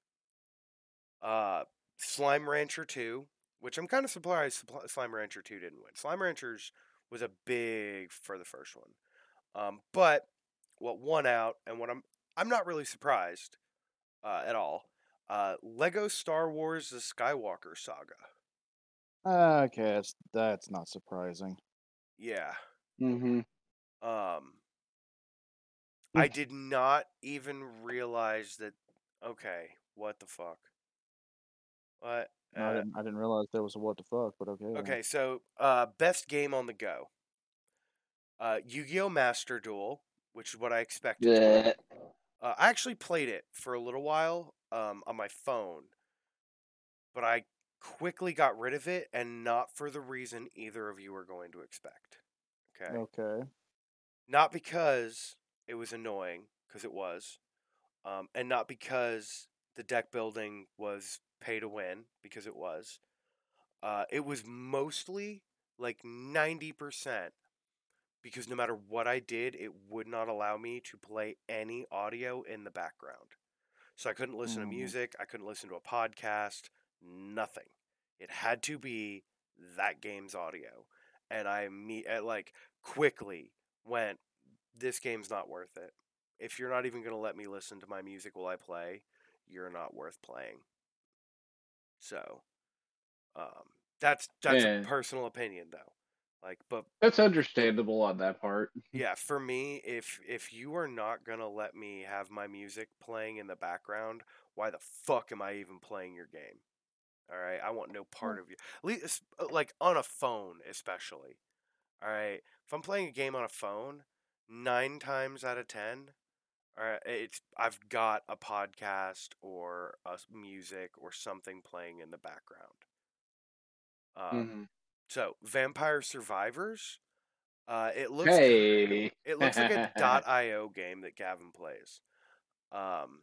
Uh, Slime Rancher 2, which I'm kind of surprised Slime Rancher 2 didn't win. Slime Ranchers was a big for the first one. Um, but what won out and what I'm I'm not really surprised uh, at all. Uh, Lego Star Wars: The Skywalker Saga. Okay, that's that's not surprising. Yeah. Mm-hmm. Um, I did not even realize that. Okay, what the fuck? What? I Uh, didn't I didn't realize there was a what the fuck, but okay. okay, so uh, best game on the go. Uh, Yu-Gi-Oh! Master Duel, which is what I expected. Yeah. Uh, I actually played it for a little while um, on my phone, but I quickly got rid of it, and not for the reason either of you are going to expect. Okay. Okay. not because it was annoying because it was um, and not because the deck building was pay to win because it was uh, it was mostly like 90% because no matter what i did it would not allow me to play any audio in the background so i couldn't listen Mm. to music i couldn't listen to a podcast nothing it had to be that game's audio and i me uh, like quickly went this game's not worth it. If you're not even going to let me listen to my music while i play you're not worth playing. So um that's that's Yeah. a personal opinion though. Like but That's understandable on that part. [LAUGHS] yeah for me if if you are not going to let me have my music playing in the background why the fuck am i even playing your game? All right? I want no part of you. Uh, like on a phone especially. All right? If i'm playing a game on a phone nine times out of ten right it's i've got a podcast or a music or something playing in the background um, Mhm. so vampire survivors uh, it looks Hey. it looks like a [LAUGHS] .io game that Gavin plays. Um,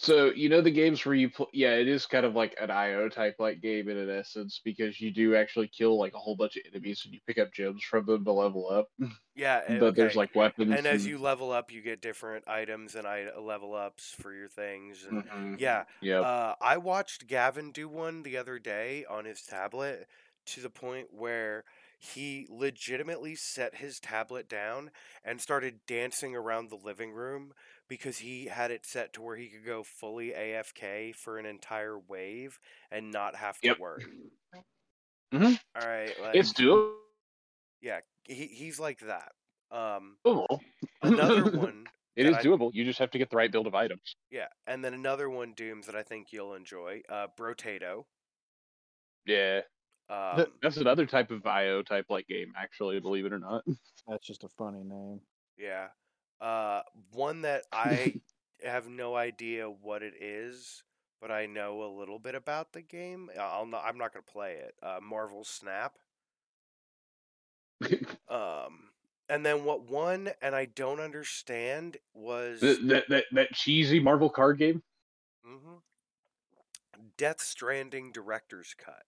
So you know the games where you pl- yeah, it is kind of like an IO type like game in an essence because you do actually kill like a whole bunch of enemies and you pick up gems from them to level up. Yeah, [LAUGHS] eh, But there's like weapons and as you level up, you get different items and I level ups for your things. And Mhm. yeah, Yep. uh, I watched Gavin do one the other day on his tablet to the point where he legitimately set his tablet down and started dancing around the living room because he had it set to where he could go fully AFK for an entire wave and not have to Yep. worry. Mhm. All right, like It's doable. yeah, he he's like that. Um, Doable. another [LAUGHS] one It that is I- doable. You just have to get the right build of items. Yeah, and then another one, Dooms, that I think you'll enjoy. Uh, Brotato. Yeah. Um, That's another type of IO type like game, actually, believe it or not. That's just a funny name. yeah. Uh, one that I [LAUGHS] have no idea what it is, but I know a little bit about the game. Uh, I'll not, I'm not gonna play it. Uh, Marvel Snap. [LAUGHS] Um, and then what won, and I don't understand was that, that, that that cheesy Marvel card game. Mhm. Death Stranding director's cut.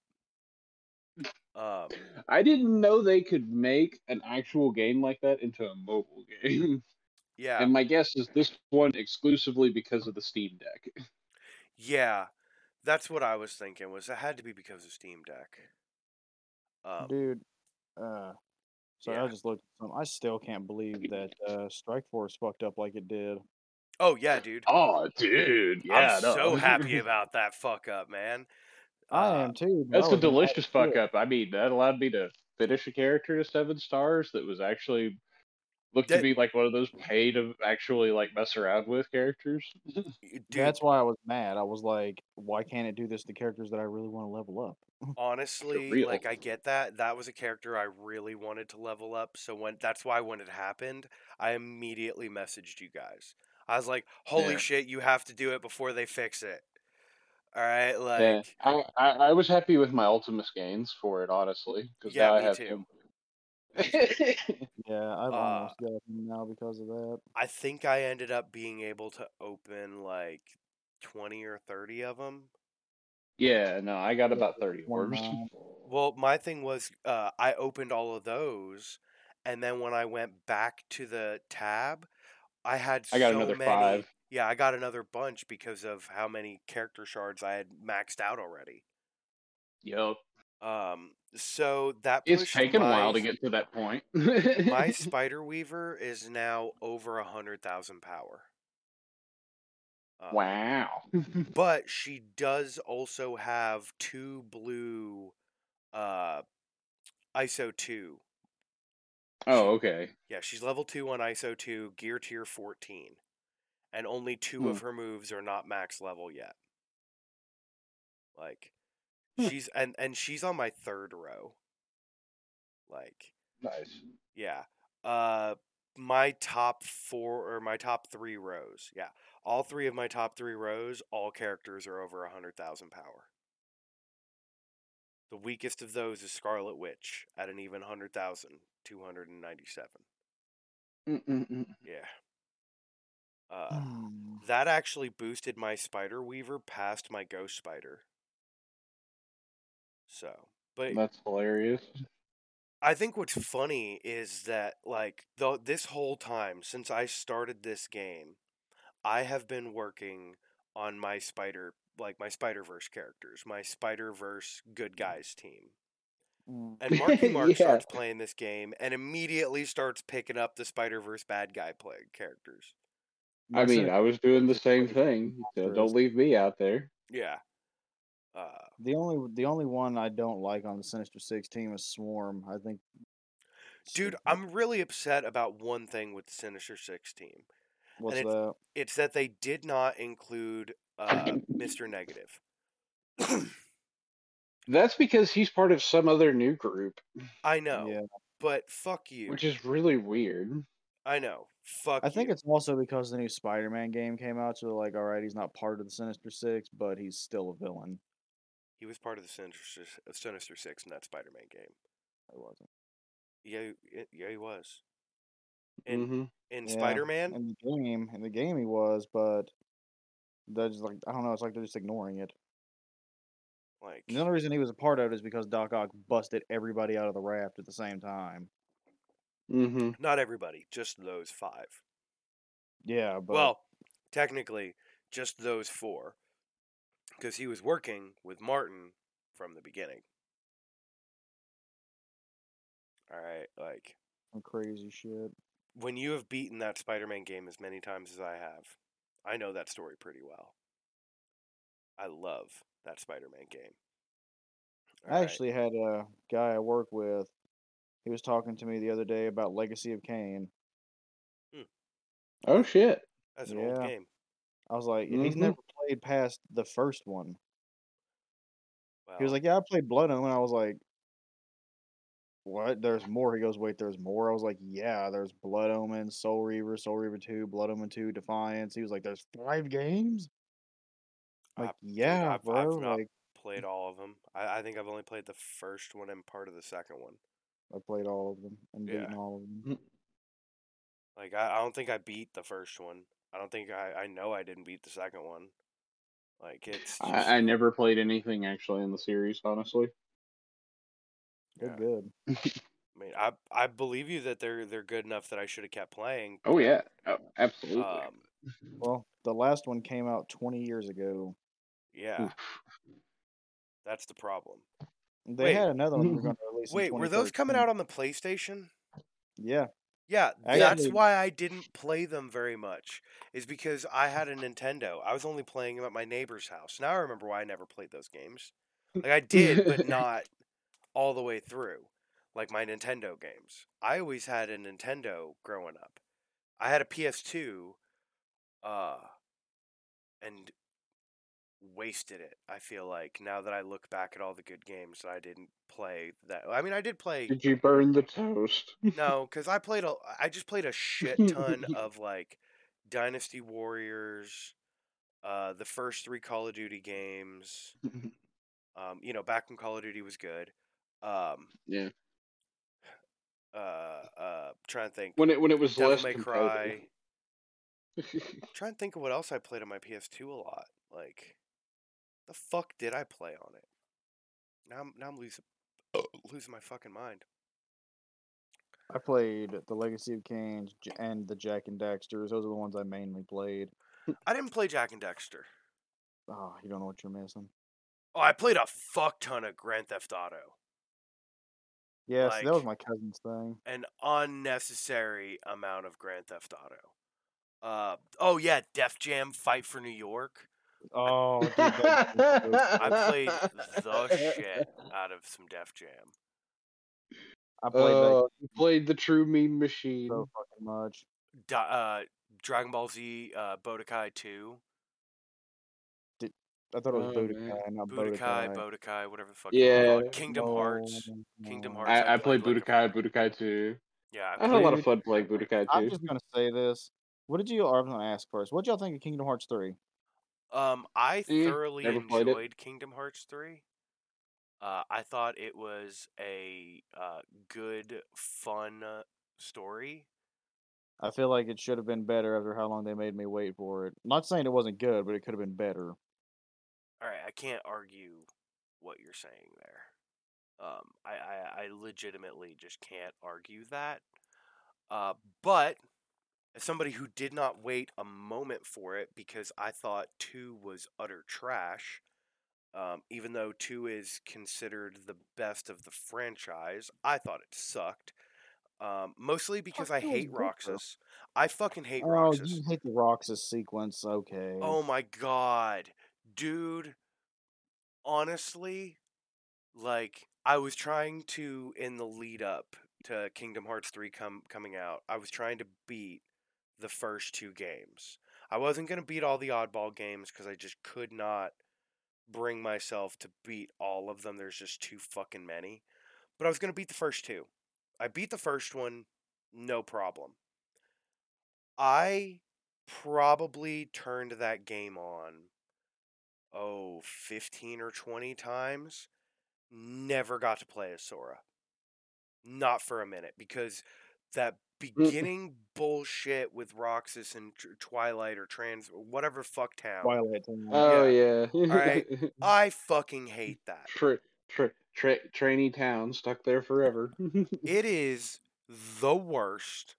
Um, I didn't know they could make an actual game like that into a mobile [LAUGHS] game. Yeah. And my guess is this one exclusively because of the Steam Deck. [LAUGHS] Yeah, that's what I was thinking. Was it had to be because of Steam Deck? Um, Dude, uh, sorry, yeah. I just looked at some. I still can't believe that uh, Strike Force fucked up like it did. oh yeah, dude. Oh, dude, yeah, I'm no. so [LAUGHS] happy about that fuck up, man. I Uh, am too. but I That's a delicious fuck up. I mean, that allowed me to finish a character to seven stars that was actually looked That- to be like one of those pay to actually like mess around with characters. [LAUGHS] Dude, That's why I was mad. I was like, why can't it do this to characters that I really want to level up? [LAUGHS] honestly, like I get that. That was a character I really wanted to level up. So when that's why when it happened, I immediately messaged you guys. I was like, "Holy Yeah. shit, you have to do it before they fix it." All right, like yeah, I, I I was happy with my Ultimus gains for it, honestly, because Yeah, now I have too. him. [LAUGHS] Yeah, I've Uh, almost got him now because of that. I think I ended up being able to open like 20 or 30 of them. yeah, no, I got about thirty orbs. Well, my thing was uh, I opened all of those, and then when I went back to the tab, I had I got so another many. five. Yeah, I got another bunch because of how many character shards I had maxed out already. Yep, Um, so that it's taken a while to get to that point. my [LAUGHS] Spider Weaver is now over a hundred thousand power. Um, wow. [LAUGHS] but she does also have two blue uh ISO 2. oh, okay. Yeah, she's level 2 on ISO 2, gear tier 14. And only two Hmm. of her moves are not max level yet. Like. She's and and she's on my third row. Like Nice. yeah. Uh my top 4 or my top 3 rows. Yeah. All three of my top 3 rows, all characters are over a 100,000 power. The weakest of those is Scarlet Witch at an even 100,297. Mm-mm-mm. Yeah. Uh, Hmm. that actually boosted my Spider Weaver past my Ghost Spider. So, but That's hilarious. I think what's funny is that like though this whole time since I started this game, I have been working on my Spider like my Spider Verse characters, my Spider Verse good guys team. Mm. And [LAUGHS] Marky Mark Yeah. starts playing this game and immediately starts picking up the Spider Verse bad guy play characters. I mean, I was doing the same thing. So don't leave me out there. Yeah. Uh, The only the only one I don't like on the Sinister Six team is Swarm. I think. dude. I'm really upset about one thing with the Sinister Six team. What's it's- that? It's that they did not include uh, Mr. Negative. [CLEARS THROAT] That's because he's part of some other new group, I know, Yeah, but fuck you. which is really weird. I know. Fuck I think it's also because the new Spider-Man game came out, so they're like, all right, he's not part of the Sinister Six, but he's still a villain. He was part of the Sinister, uh, Sinister Six in that Spider Man game. It wasn't. Yeah, he- yeah, he was. In hmm in Yeah, Spider Man, In the game, in the game, he was, but They're just like I don't know. It's like they're just ignoring it. Like the only reason he was a part of it is because Doc Ock busted everybody out of the raft at the same time. Mm-hmm. not everybody, just those five. Yeah, but well, technically, just those four, because he was working with Martin from the beginning. All right, like some crazy shit. when you have beaten that Spider-Man game as many times as I have, I know that story pretty well. I love that Spider-Man game. All I right, actually had a guy I work with. He was talking to me the other day about Legacy of Kain. Oh shit. that's an old yeah. game. I was like, and he's Mhm. never played past the first one. Well, He was like, yeah, I played Blood Omen. I was like, what? There's more. He goes, wait, there's more. I was like, yeah, there's Blood Omen, Soul Reaver, Soul Reaver 2, Blood Omen 2, Defiance. He was like, there's five games? I- like, dude, yeah, I've- I've not- like, played all of them. I, I think I've only played the first one and part of the second one. I played all of them and Yeah. beaten all of them. Mm. Like I, I don't think I beat the first one. I don't think I I know I didn't beat the second one. Like it's just, I, I never played anything actually in the series, honestly. They're yeah. good. [LAUGHS] I mean I I believe you that they're they're good enough that I should have kept playing. Oh yeah, oh, absolutely. Um Well, the last one came out 20 years ago. yeah, that's the problem. They Wait. had another one they were [LAUGHS] going to release. in Wait, were those coming out on the PlayStation? Yeah. Yeah, Actually- that's why I didn't play them very much. Is because I had a Nintendo. I was only playing them at my neighbor's house. Now I remember why I never played those games. Like I did, but [LAUGHS] not all the way through. Like my Nintendo games. I always had a Nintendo growing up. I had a PS2 uh and wasted it. I feel like now that I look back at all the good games that I didn't play that I mean I did play Did you burn the toast? [LAUGHS] no, because I played a, I just played a shit ton [LAUGHS] of like Dynasty Warriors, uh, the first three Call of Duty games. [LAUGHS] Um, you know, back when Call of Duty was good. Um, yeah. uh, uh, trying to think. When it when it was Devil less May. Cry. Trying to think of what else I played on my PS2 a lot. Like, the fuck did I play on it? Now I'm now I'm losing losing my fucking mind. I played the Legacy of Kain and the Jak and Daxters. Those are the ones I mainly played. [LAUGHS] I didn't play Jak and Daxter. Oh, you don't know what you're missing. Oh, I played a fuck ton of Grand Theft Auto. Yes, that was my cousin's thing. An unnecessary amount of Grand Theft Auto. Uh, oh yeah, Def Jam Fight for New York. Oh, [LAUGHS] dude, that game was so- I played the shit out of some Def Jam. I played Uh, you played the true meme machine. so fucking much. Di- uh, Dragon Ball Z uh, Bodokai 2. I thought it was Oh, Budokai, man. not Budokai, Budokai. Bodokai, whatever the fuck. you wanna call it. Yeah. Kingdom No, Hearts. Kingdom. Hearts. I, I played played like a- Budokai, Budokai 2. Yeah, I had a lot of fun playing Budokai I'm just gonna say this. What did you? Or I'm gonna ask first. What did y'all think of Kingdom Hearts three? Um, I Eh, thoroughly never played it. enjoyed Kingdom Hearts 3. Uh, I thought it was a uh, good, fun uh, story. I feel like it should have been better after how long they made me wait for it. not saying it wasn't good, but it could have been better. All right, I can't argue what you're saying there. Um, I, I, I legitimately just can't argue that. Uh, but as somebody who did not wait a moment for it because I thought two was utter trash, um, even though two is considered the best of the franchise, I thought it sucked. Um, mostly because I was hate. Roxas. I fucking hate Roxas. Oh, Roxas. you hate the Roxas sequence? Okay. Oh my god. Dude, honestly, like I was trying to in the lead up to Kingdom Hearts 3 come coming out. I was trying to beat the first two games. I wasn't going to beat all the oddball games cuz I just could not bring myself to beat all of them. There's just too fucking many. But I was going to beat the first two. I beat the first one, no problem. I probably turned that game on oh 15 or 20 times never got to play as sora not for a minute because that Mm. beginning bullshit with Roxas and Twilight or Trans whatever fuck town. Twilight. Town. Oh yeah. Alright. [LAUGHS] I fucking hate that. Tra- tra- tra- trainee town stuck there forever. [LAUGHS] It is the worst.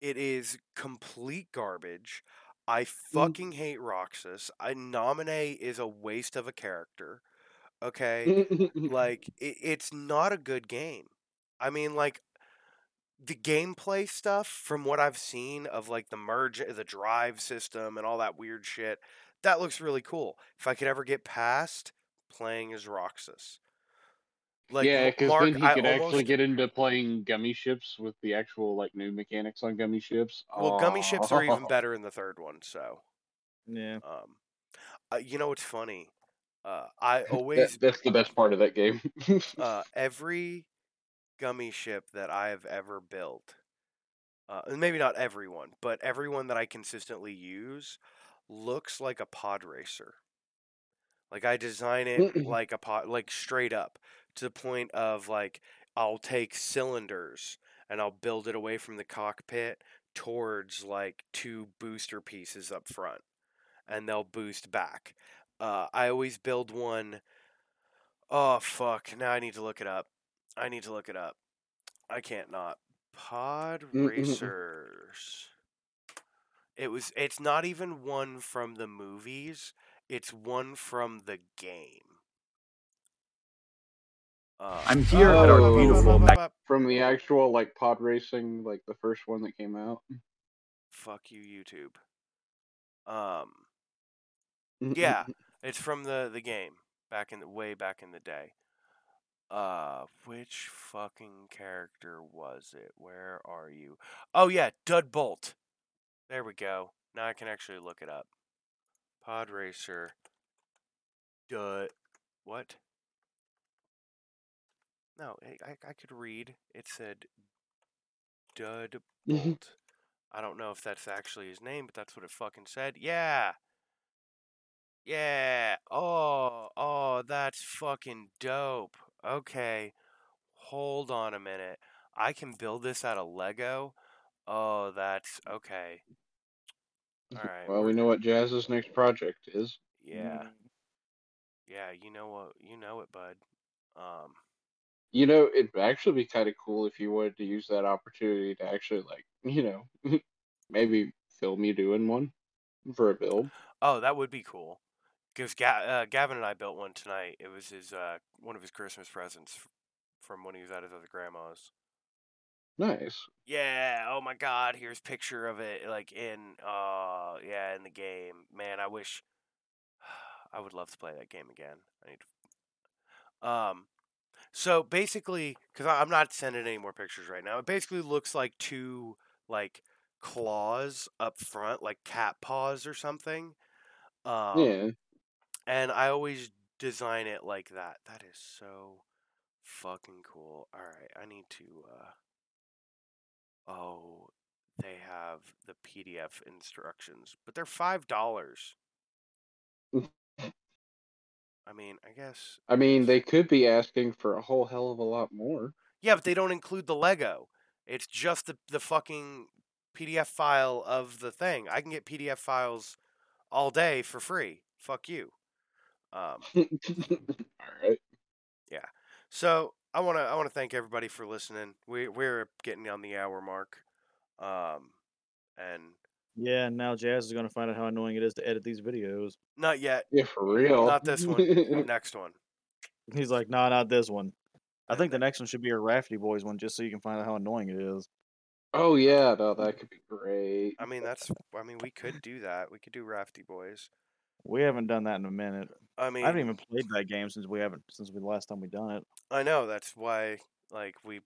It is complete garbage. I mm. fucking hate Roxas. I nominate is a waste of a character. Okay? [LAUGHS] like it, it's not a good game. I mean like the gameplay stuff from what I've seen of like the merge the drive system and all that weird shit, that looks really cool. If I could ever get past playing as Roxas. Like yeah, because then he I could actually almost- get into playing gummy ships with the actual like new mechanics on gummy ships. Well, gummy ships are even better in the third one, so Yeah. um uh, you know what's funny? Uh I That- always that's the best part of that game. uh, every gummy ship that I have ever built, uh, and maybe not everyone, but everyone that I consistently use looks like a pod racer. Like I design it like a pod, like straight up to the point of like I'll take cylinders and I'll build it away from the cockpit towards like two booster pieces up front, and they'll boost back. Uh, I always build one Oh fuck! Now I need to look it up. I need to look it up. I can't not. Pod Mm-mm-mm. Racers. It was. It's not even one from the movies. It's one from the game. Uh, I'm here at our Oh. beautiful. Mac- From the actual like pod racing, like the first one that came out. Fuck you, YouTube. Um, Yeah. it's from the the game back in the way back in the day. Uh, which fucking character was it? Where are you? Oh yeah, Dud Bolt. There we go. Now I can actually look it up. Pod Racer. Dud. What? No, I I- I could read. It said Dud Bolt. I don't know if that's actually his name, but that's what it fucking said. Yeah. Yeah. Oh, oh, that's fucking dope. Okay. Hold on a minute. I can build this out of Lego. Oh, that's okay. All [LAUGHS] right. Well, we know what Jazz's next project is. Yeah. Yeah, you know what? You know it, bud. Um You know, it'd actually be kind of cool if you wanted to use that opportunity to actually, like, [LAUGHS] you know, [LAUGHS] maybe film you doing one for a build. Oh, that would be cool. Because Ga- uh, Gavin and I built one tonight. It was his uh, one of his Christmas presents from when he was at his other grandma's. Nice. Yeah. Oh my God. Here's picture of it. Like in. Uh. Yeah. In the game. Man, I wish. [SIGHS] I would love to play that game again. I need. To, um. So basically, because I'm not sending any more pictures right now. It basically looks like two like claws up front, like cat paws or something. Um, yeah. And I always design it like that. That is so fucking cool. All right, I need to. uh Oh, they have the PDF instructions, but they're five dollars. [LAUGHS] I mean, I guess. I mean, they could be asking for a whole hell of a lot more. Yeah, but they don't include the Lego. It's just the the fucking PDF file of the thing. I can get PDF files all day for free. Fuck you. Um, [LAUGHS] All right. So I want to I want to thank everybody for listening. We we're getting on the hour mark, um, and Yeah, now Jazz is going to find out how annoying it is to edit these videos. not yet. Yeah, for real. Not this one. [LAUGHS] Next one. He's like, nah, not this one. I think the next one should be a Rafty Boys one, just so you can find out how annoying it is. oh yeah, no, that could be great. I mean that's I mean we could do that. We could do Rafty Boys. We haven't done that in a minute. I mean I haven't even played that game since we haven't since we the last time we done it. I know that's why like we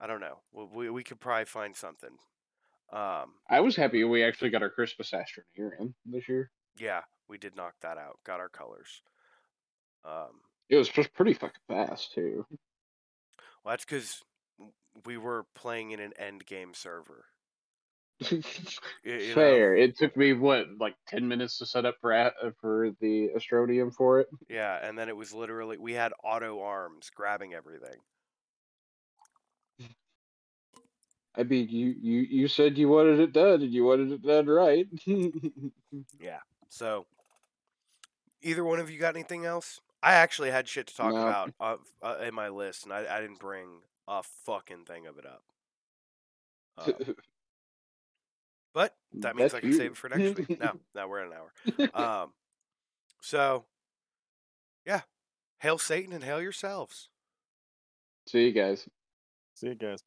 I don't know. We we, we could probably find something. Um, I was happy we actually got our Christmas Astronarium this year. yeah, we did knock that out. Got our colors. Um, It was just pretty fucking fast too. well, that's because we were playing in an end game server. [LAUGHS] You know? Fair. It took me what, like ten minutes to set up for uh, for the Astrodium for it. Yeah, and then it was literally we had auto arms grabbing everything. I mean, you you you said you wanted it done, and you wanted it done right. [LAUGHS] Yeah. So, either one of you got anything else? I actually had shit to talk No. about uh, uh, in my list, and I, I didn't bring a fucking thing of it up. But [LAUGHS] that means That's I can you. save it for next week. [LAUGHS] No, now we're at an hour. [LAUGHS] Um, so, yeah, hail Satan and hail yourselves. See you guys. See you guys.